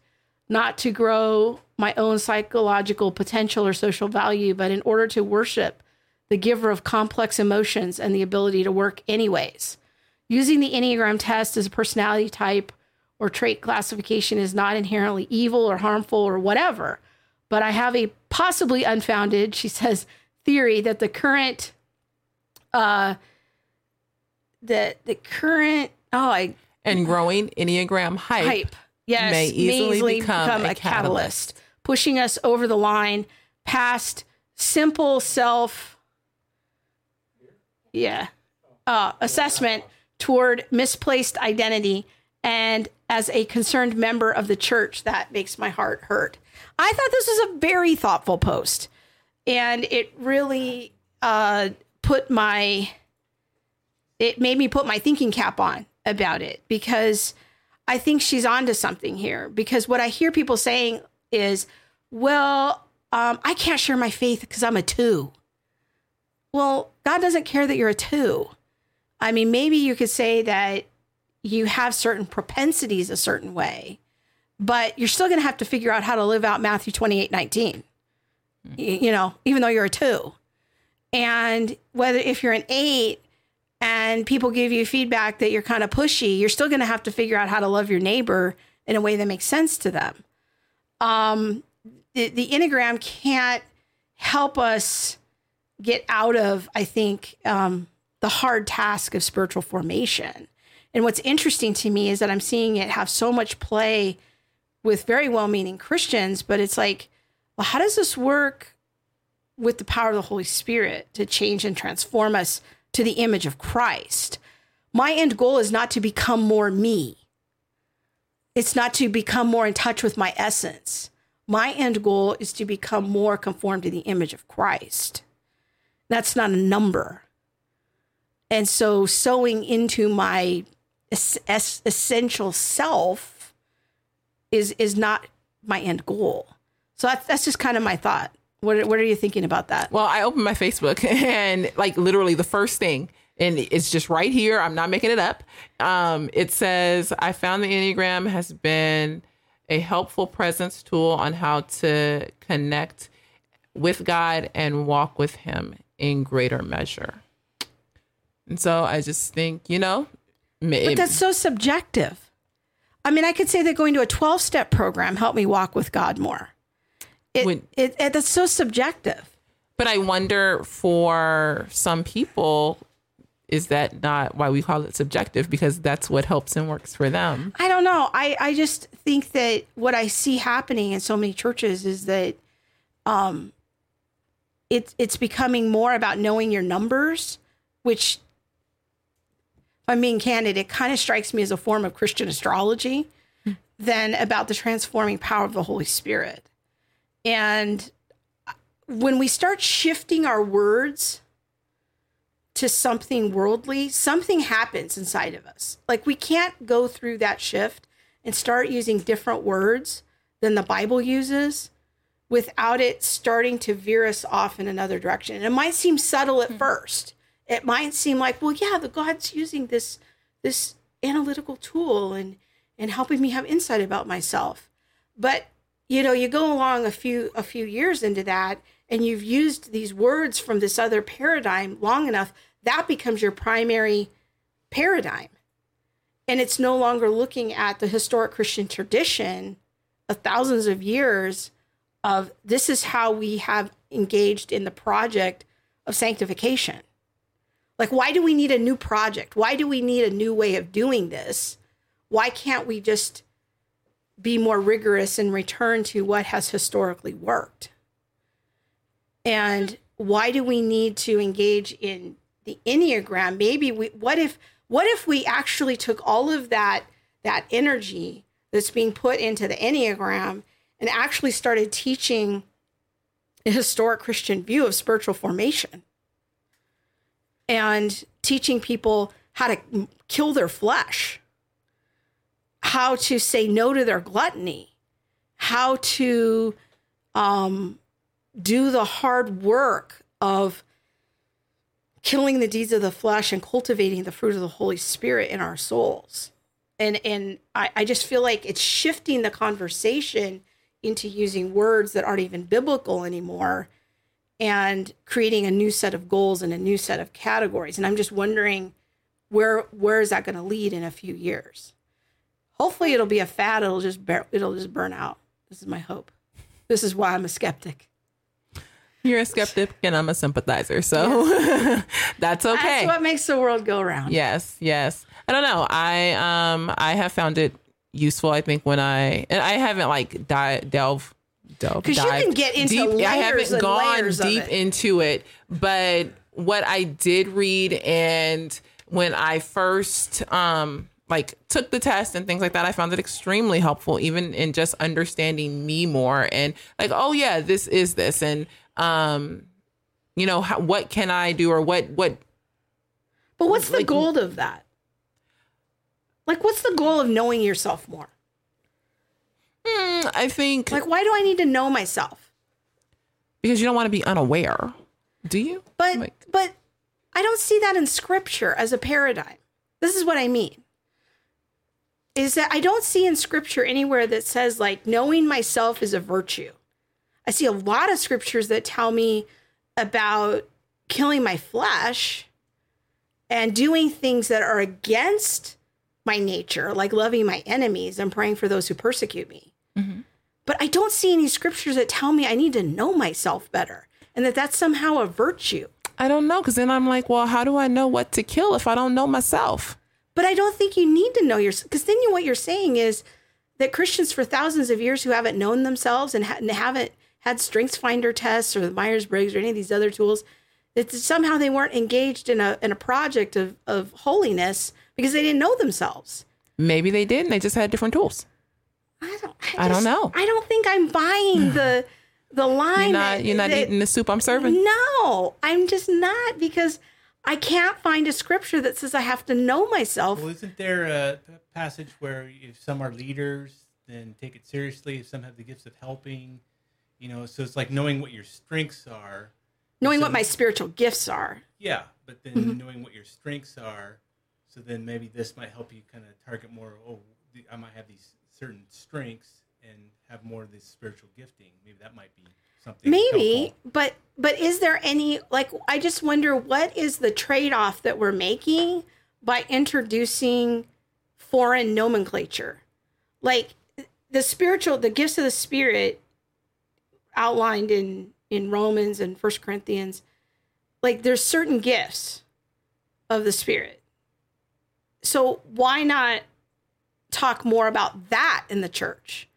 not to grow my own psychological potential or social value, but in order to worship the giver of complex emotions and the ability to work anyways. Using the Enneagram test as a personality type or trait classification is not inherently evil or harmful or whatever, but I have a possibly unfounded, she says, theory that the current uh the the current oh I And growing Enneagram hype, hype yes may easily become a catalyst. pushing us over the line past simple self yeah uh, assessment toward misplaced identity and as a concerned member of the church that makes my heart hurt i thought this was a very thoughtful post and it really uh, put my it made me put my thinking cap on about it because I think she's onto something here. Because what I hear people saying is, well, um, I can't share my faith because I'm a two. Well, God doesn't care that you're a two. I mean, maybe you could say that you have certain propensities a certain way, but you're still going to have to figure out how to live out Matthew 28 19, you know, even though you're a two. And whether if you're an eight, and people give you feedback that you're kind of pushy, you're still going to have to figure out how to love your neighbor in a way that makes sense to them. Um, the, the Enneagram can't help us get out of, I think, um, the hard task of spiritual formation. And what's interesting to me is that I'm seeing it have so much play with very well meaning Christians, but it's like, well, how does this work with the power of the Holy Spirit to change and transform us to the image of Christ. My end goal is not to become more me. It's not to become more in touch with my essence. My end goal is to become more conformed to the image of Christ. That's not a number. And so, sowing into my es- essential self is is not my end goal. So that's that's just kind of my thought. What what are you thinking about that? Well, I opened my Facebook and like literally the first thing, and it's just right here. I'm not making it up. Um, it says, I found the Enneagram has been a helpful presence tool on how to connect with God and walk with Him in greater measure. And so I just think, you know, But that's so subjective. I mean, I could say that going to a 12 step program helped me walk with God more. It, When- it, it, that's so subjective. But I wonder for some people, is that not why we call it subjective? Because that's what helps and works for them. I don't know. I, I just think that what I see happening in so many churches is that um, it, it's becoming more about knowing your numbers, which, if I'm being candid, it kind of strikes me as a form of Christian astrology than about the transforming power of the Holy Spirit. And when we start shifting our words to something worldly, something happens inside of us. Like we can't go through that shift and start using different words than the Bible uses without it starting to veer us off in another direction. And it might seem subtle at hmm. first. It might seem like, well, yeah, the God's using this this analytical tool and and helping me have insight about myself. But you know, you go along a few a few years into that and you've used these words from this other paradigm long enough, that becomes your primary paradigm. And it's no longer looking at the historic Christian tradition of thousands of years of this is how we have engaged in the project of sanctification. Like, why do we need a new project? Why do we need a new way of doing this? Why can't we just be more rigorous and return to what has historically worked? And why do we need to engage in the Enneagram? Maybe we what if what if we actually took all of that that energy that's being put into the Enneagram and actually started teaching a historic Christian view of spiritual formation? and teaching people how to kill their flesh, how to say no to their gluttony, how to um, do the hard work of killing the deeds of the flesh and cultivating the fruit of the Holy Spirit in our souls. And and I, I just feel like it's shifting the conversation into using words that aren't even biblical anymore and creating a new set of goals and a new set of categories. And I'm just wondering where where is that going to lead in a few years? Hopefully it'll be a fad, it'll just bear, it'll just burn out. This is my hope. This is why I'm a skeptic. You're a skeptic and I'm a sympathizer. So that's okay. That's what makes the world go round. Yes, yes. I don't know. I um I have found it useful. I think when I and I haven't like di- delve delve. Because you can get into deep. I layers haven't and gone deep it. into it, but what I did read and when I first um like took the test and things like that, I found it extremely helpful, even in just understanding me more and like, oh yeah, this is this, and um, you know, how, what can I do or what what But what's the Like- goal of that? Like, what's the goal of knowing yourself more? Mm, I think Like, why do I need to know myself? because you don't want to be unaware, do you? But Like- but I don't see that in scripture as a paradigm. This is what I mean. Is that I don't see in scripture anywhere that says like knowing myself is a virtue. I see a lot of scriptures that tell me about killing my flesh and doing things that are against my nature, like loving my enemies and praying for those who persecute me. Mm-hmm. But I don't see any scriptures that tell me I need to know myself better and that that's somehow a virtue. I don't know because then I'm like, well, how do I know what to kill if I don't know myself? But I don't think you need to know yourself because then you, what you're saying is that Christians for thousands of years who haven't known themselves and, ha- and haven't had strengths finder tests or the Myers Briggs or any of these other tools, that somehow they weren't engaged in a in a project of of holiness because they didn't know themselves. Maybe they did, and they just had different tools. I don't. I don't know. I don't think I'm buying the the line. You're not you're not that- eating the soup I'm serving. No, I'm just not because I can't find a scripture that says I have to know myself. Well, isn't there a, passage where if some are leaders, then take it seriously? If some have the gifts of helping, you know, so it's like knowing what your strengths are. knowing So- what my spiritual gifts are. Yeah, but then Mm-hmm. knowing what your strengths are, so then maybe this might help you kind of target more. Oh, I might have these certain strengths and have more of this spiritual gifting. Maybe that might be something. Maybe, helpful. but but is there any like I just wonder what is the trade-off that we're making by introducing foreign nomenclature? Like the spiritual the gifts of the spirit outlined in in Romans and First Corinthians, like there's certain gifts of the spirit. So why not talk more about that in the church?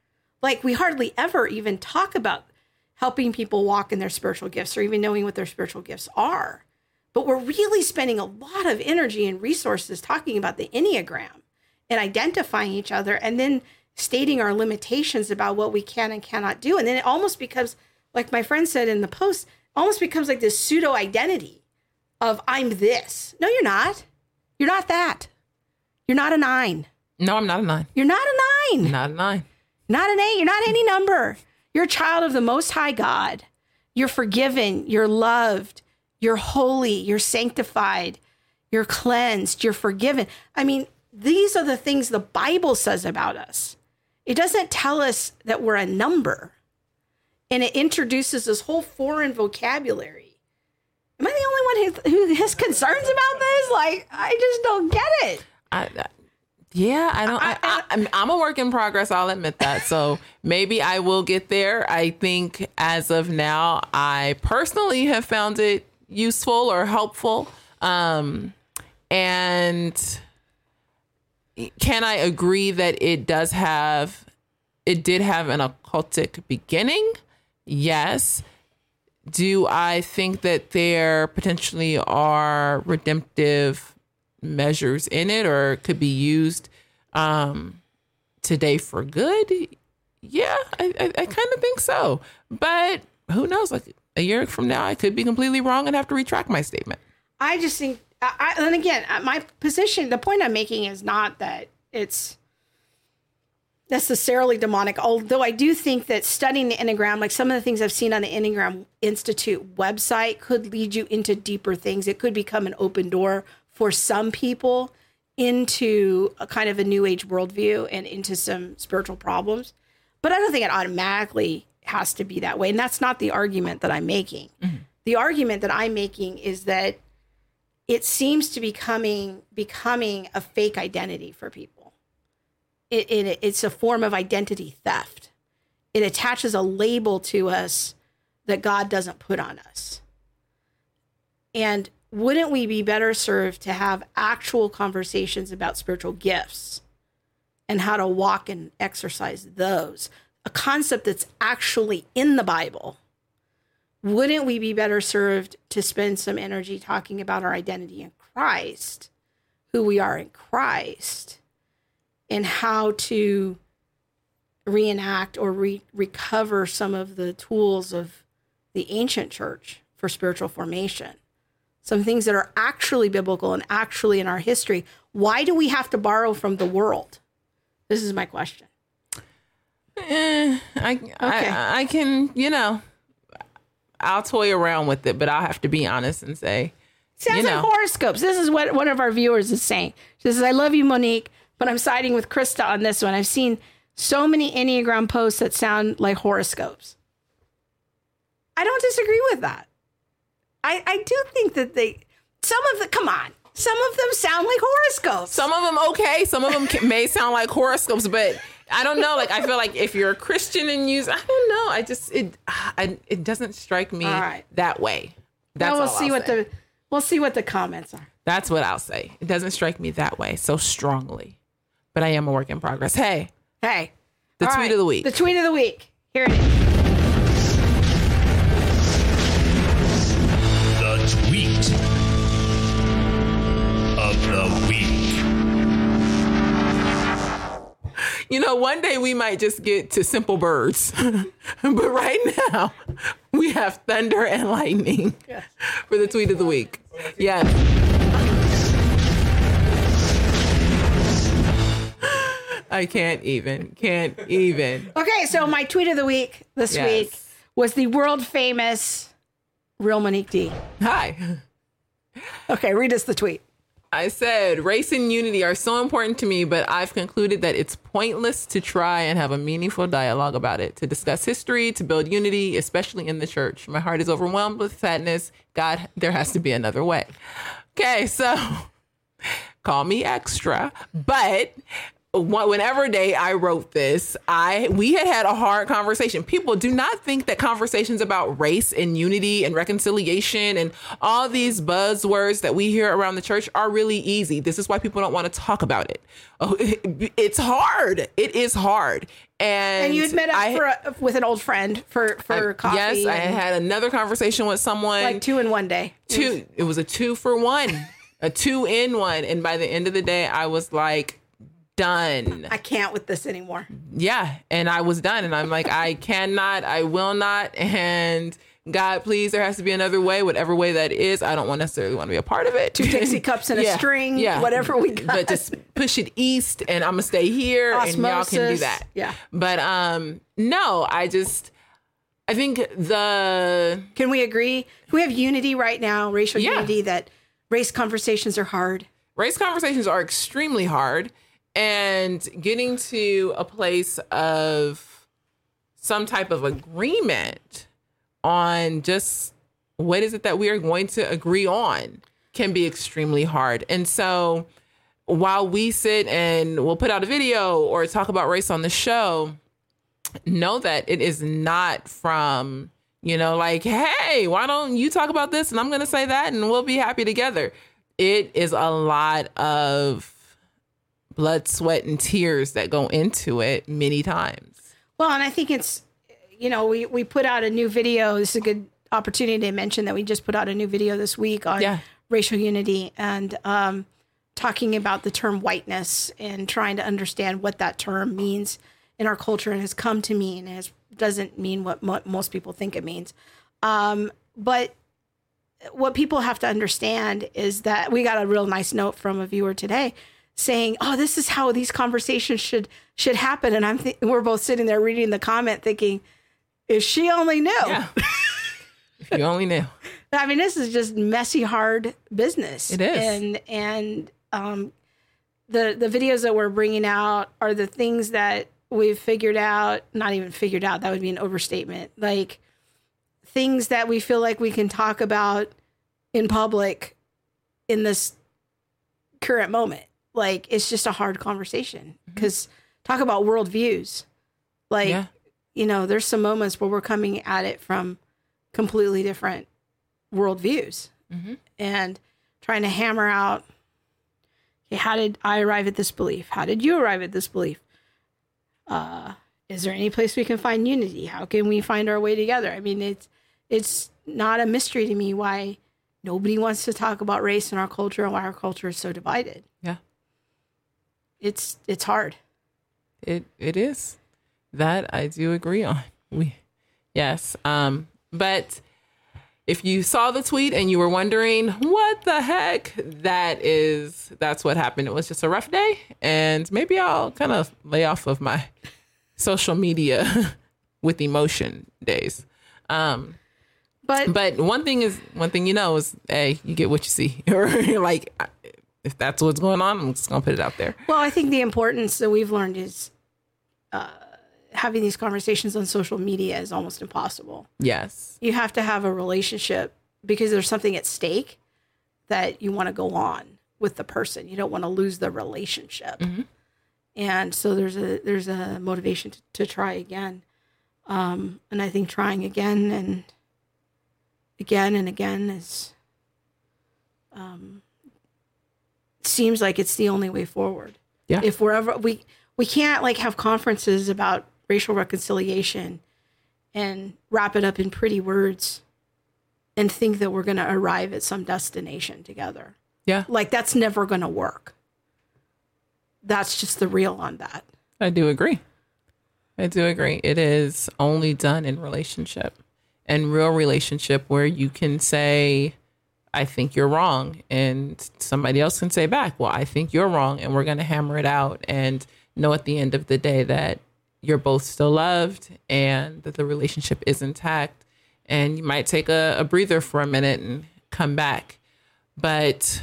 Like we hardly ever even talk about helping people walk in their spiritual gifts or even knowing what their spiritual gifts are. But we're really spending a lot of energy and resources talking about the Enneagram and identifying each other and then stating our limitations about what we can and cannot do. And then it almost becomes, like my friend said in the post, almost becomes like this pseudo identity of I'm this. No, you're not. You're not that. You're not a nine. No, I'm not a nine. You're not a nine. Not a nine. Not an eight. You're not any number. You're a child of the Most High God. You're forgiven. You're loved. You're holy. You're sanctified. You're cleansed. You're forgiven. I mean, these are the things the Bible says about us. It doesn't tell us that we're a number, and it introduces this whole foreign vocabulary. Am I the only one who, who has concerns about this? Like, I just don't get it. I, yeah, I don't. I, I, I'm, I'm a work in progress. I'll admit that. So maybe I will get there. I think as of now, I personally have found it useful or helpful. Um, and can I agree that it does have, it did have an occultic beginning? Yes. Do I think that there potentially are redemptive measures in it or could be used um, today for good? Yeah, I, I, I kind of think so. But who knows? Like a year from now, I could be completely wrong and have to retract my statement. I just think, I, and again, uh, my position, the point I'm making is not that it's necessarily demonic, although I do think that studying the Enneagram, like some of the things I've seen on the Enneagram Institute website, could lead you into deeper things. It could become an open door for some people into a kind of a new age worldview and into some spiritual problems. But I don't think it automatically has to be that way. And that's not the argument that I'm making. Mm-hmm. The argument that I'm making is that it seems to be coming, becoming a fake identity for people. It, it, it's a form of identity theft. It attaches a label to us that God doesn't put on us. And wouldn't we be better served to have actual conversations about spiritual gifts and how to walk and exercise those? A concept that's actually in the Bible. Wouldn't we be better served to spend some energy talking about our identity in Christ, who we are in Christ, and how to reenact or re- recover some of the tools of the ancient church for spiritual formation? Some things that are actually biblical and actually in our history. Why do we have to borrow from the world? This is my question. Eh, I, okay. I, I can, you know, I'll toy around with it, but I'll have to be honest and say, sounds you know. like horoscopes. This is what one of our viewers is saying. She says, "I love you, Monique, but I'm siding with Krista on this one. I've seen so many Enneagram posts that sound like horoscopes." I don't disagree with that. I, I do think that they, some of the, come on, some of them sound like horoscopes. Some of them okay. Some of them may sound like horoscopes, but I don't know. Like I feel like if you're a Christian and use, I don't know. I just it ah, I, it doesn't strike me right. that way. That's now we'll see I'll what say. the we'll see what the comments are. That's what I'll say. It doesn't strike me that way so strongly, but I am a work in progress. Hey, hey, the All tweet right. of the week. The tweet of the week. Here it is. You know, one day we might just get to simple birds, but right now we have thunder and lightning yes. for the tweet of the week. Yes. I can't even. Can't even. Okay, so my tweet of the week this yes. week was the world famous Real Monique D. Hi. Okay, read us the tweet. I said, race and unity are so important to me, but I've concluded that it's pointless to try and have a meaningful dialogue about it, to discuss history, to build unity, especially in the church. My heart is overwhelmed with sadness. God, there has to be another way. Okay, so call me extra, but whenever day I wrote this, I we had had a hard conversation. People do not think that conversations about race and unity and reconciliation and all these buzzwords that we hear around the church are really easy. This is why people don't want to talk about it. Oh, it's hard. It is hard. And, and you had met up I, for a, with an old friend for for I, coffee. Yes, I had another conversation with someone like two in one day. Two. It was a two for one, a two in one. And by the end of the day, I was like done. I can't with this anymore. Yeah. And I was done. And I'm like, I cannot, I will not. And God, please, there has to be another way, whatever way that is. I don't want necessarily want to be a part of it. Two Dixie cups and yeah, a string, yeah. whatever we got. But just push it east and I'm gonna stay here Osmosis. and y'all can do that. Yeah. But um no, I just I think the Can we agree? Can we have unity right now, racial yeah. unity that race conversations are hard? Race conversations are extremely hard and getting to a place of some type of agreement on just what is it that we are going to agree on can be extremely hard. And so while we sit and we'll put out a video or talk about race on the show, know that it is not from, you know, like, hey, why don't you talk about this and I'm going to say that and we'll be happy together. It is a lot of blood, sweat, and tears that go into it many times. Well, and I think it's, you know, we, we put out a new video. This is a good opportunity to mention that we just put out a new video this week on yeah. racial unity and um, talking about the term whiteness and trying to understand what that term means in our culture and has come to mean and doesn't mean what mo- most people think it means. Um, but what people have to understand is that we got a real nice note from a viewer today saying, "Oh, this is how these conversations should should happen." And I'm th- we're both sitting there reading the comment, thinking, "If she only knew." Yeah. if you only knew. I mean, this is just messy, hard business. It is. and and um, the the videos that we're bringing out are the things that we've figured out. Not even figured out. That would be an overstatement. Like things that we feel like we can talk about in public in this current moment. Like it's just a hard conversation because talk about worldviews. Like Yeah. you know, there's some moments where we're coming at it from completely different worldviews Mhm. and trying to hammer out okay, how did I arrive at this belief? How did you arrive at this belief? Uh, is there any place we can find unity? How can we find our way together? I mean, it's it's not a mystery to me why nobody wants to talk about race in our culture and why our culture is so divided. It's it's hard. It it is. That I do agree on. We yes. Um but if you saw the tweet and you were wondering what the heck that is that's what happened. It was just a rough day and maybe I'll kind of lay off of my social media with emotion days. Um But but one thing is one thing you know is hey, you get what you see. or like if that's what's going on, I'm just to put it out there. Well, I think the importance that we've learned is uh, having these conversations on social media is almost impossible. Yes. You have to have a relationship because there's something at stake that you want to go on with the person. You don't want to lose the relationship, and so there's a there's a motivation to, to try again. Um, and I think trying again and again and again is um, seems like it's the only way forward Yeah. if we're ever we we can't like have conferences about racial reconciliation and wrap it up in pretty words and think that we're going to arrive at some destination together yeah. like that's never going to work that's just the real on that I do agree. I do agree. It is only done in relationship and real relationship where you can say, I think you're wrong. And somebody else can say back, Well, I think you're wrong. And we're going to hammer it out and know at the end of the day that you're both still loved and that the relationship is intact. And you might take a, a breather for a minute and come back. But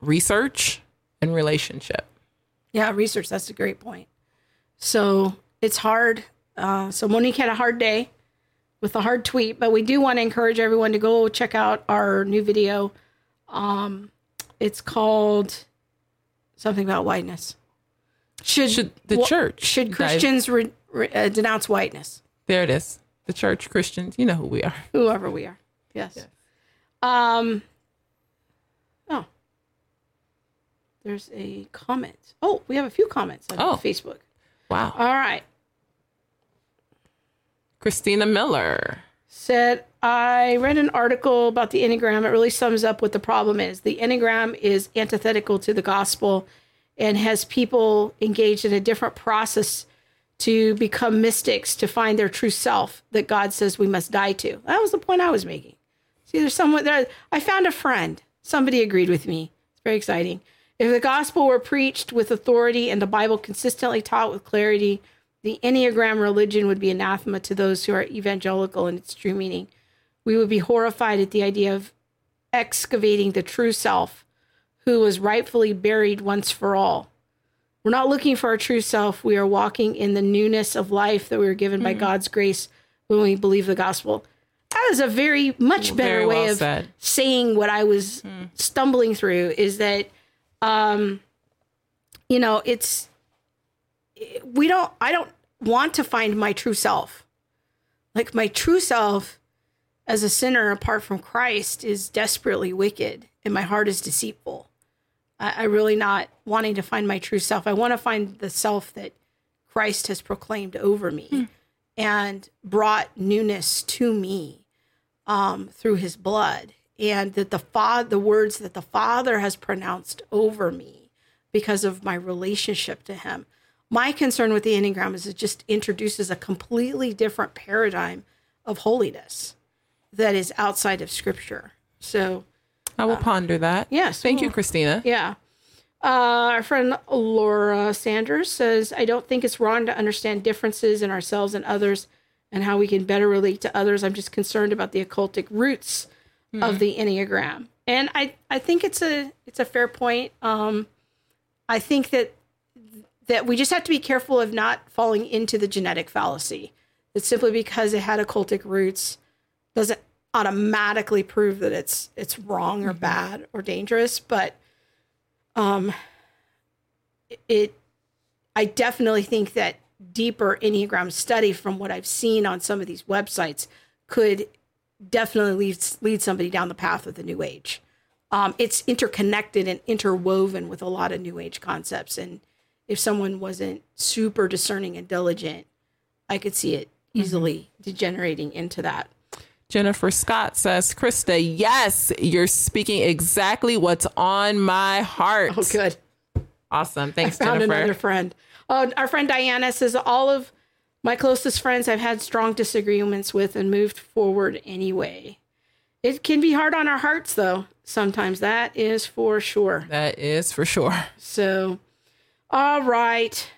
research and relationship. yeah research that's a great point so it's hard uh, so monique had a hard day with a hard tweet but we do want to encourage everyone to go check out our new video. Um, it's called something about whiteness. Should, Should the wha- church should christians re, re, uh, denounce whiteness? There it is. The church Christians, you know who we are. whoever we are. Yes, um oh. There's a comment. Oh we have a few comments on Oh. facebook. Wow. all right Christina Miller. said I read an article about the Enneagram. It really sums up what the problem is. The Enneagram is antithetical to the gospel and has people engaged in a different process to become mystics to find their true self that God says we must die to. That was the point I was making. See, there's someone there. I found a friend. Somebody agreed with me. It's very exciting. If the gospel were preached with authority and the Bible consistently taught with clarity, the Enneagram religion would be anathema to those who are evangelical in its true meaning. We would be horrified at the idea of excavating the true self who was rightfully buried once for all. We're not looking for our true self. We are walking in the newness of life that we were given by God's grace when we believe the gospel. That is a very much better Very way well of said. saying what I was stumbling through is that um you know, it's we don't I don't want to find my true self. Like my true self as a sinner apart from Christ is desperately wicked and my heart is deceitful. I, I really not wanting to find my true self. I want to find the self that Christ has proclaimed over me and brought newness to me um, through his blood. And that the fa- the words that the Father has pronounced over me because of my relationship to him. My concern with the Enneagram is it just introduces a completely different paradigm of holiness that is outside of scripture. So I will ponder that. yes, Thank you, Christina. Yeah. Uh, our friend Laura Sanders says, I don't think it's wrong to understand differences in ourselves and others and how we can better relate to others. I'm just concerned about the occultic roots of the Enneagram. And I, I think it's a it's a fair point. Um, I think that that we just have to be careful of not falling into the genetic fallacy. That simply because it had occultic roots doesn't automatically prove that it's it's wrong or bad or dangerous. But um, it I definitely think that deeper Enneagram study from what I've seen on some of these websites could definitely lead, lead somebody down the path of the new age. Um, it's interconnected and interwoven with a lot of new age concepts. And if someone wasn't super discerning and diligent, I could see it mm-hmm. easily degenerating into that. Jennifer Scott says, Krista, yes, you're speaking exactly what's on my heart. Oh, good. Awesome. Thanks, Found Jennifer. another friend. Oh, our friend Diana says all of my closest friends I've had strong disagreements with and moved forward anyway. It can be hard on our hearts, though. Sometimes that is for sure. That is for sure. So, all right.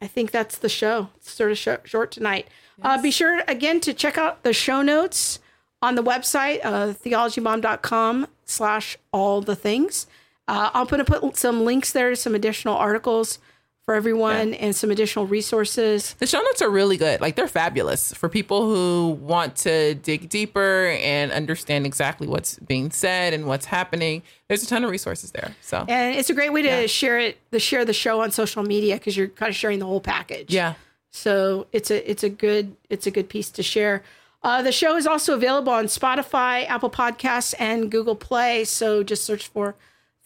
I think that's the show. It's sort of sh- short tonight. Uh, be sure again to check out the show notes on the website, uh, theologymom.com slash all the things. Uh, I'm going to put some links there to some additional articles for everyone and some additional resources. The show notes are really good. Like they're fabulous for people who want to dig deeper and understand exactly what's being said and what's happening. There's a ton of resources there. So And it's a great way to share it, to share the show on social media because you're kind of sharing the whole package. yeah. So it's a it's a good it's a good piece to share. Uh, the show is also available on Spotify, Apple Podcasts, and Google Play. So just search for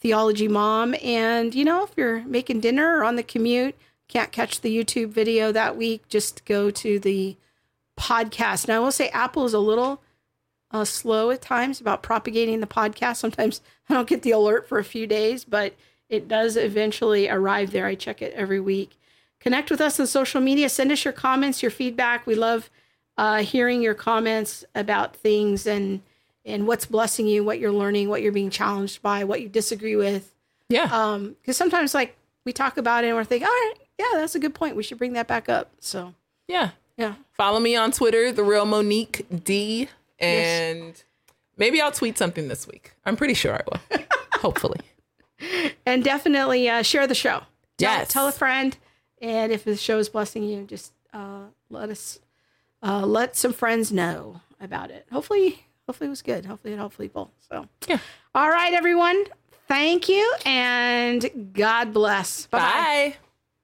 Theology Mom. And you know, if you're making dinner or on the commute, can't catch the YouTube video that week, just go to the podcast. Now I will say Apple is a little uh, slow at times about propagating the podcast. Sometimes I don't get the alert for a few days, but it does eventually arrive there. I check it every week. Connect with us on social media. Send us your comments, your feedback. We love uh, hearing your comments about things and and what's blessing you, what you're learning, what you're being challenged by, what you disagree with. Yeah. Um, because sometimes like we talk about it and we're thinking, all right, yeah, that's a good point. We should bring that back up. So yeah. yeah. Follow me on Twitter, the real Monique D. And maybe I'll tweet something this week. I'm pretty sure I will. Hopefully. and definitely uh, share the show. Tell, Yes. tell a friend, and if the show is blessing you, just uh, let us uh, let some friends know about it. Hopefully, hopefully it was good. Hopefully it helped people. So, Yeah. all right, everyone. Thank you, and God bless. Bye-bye. Bye.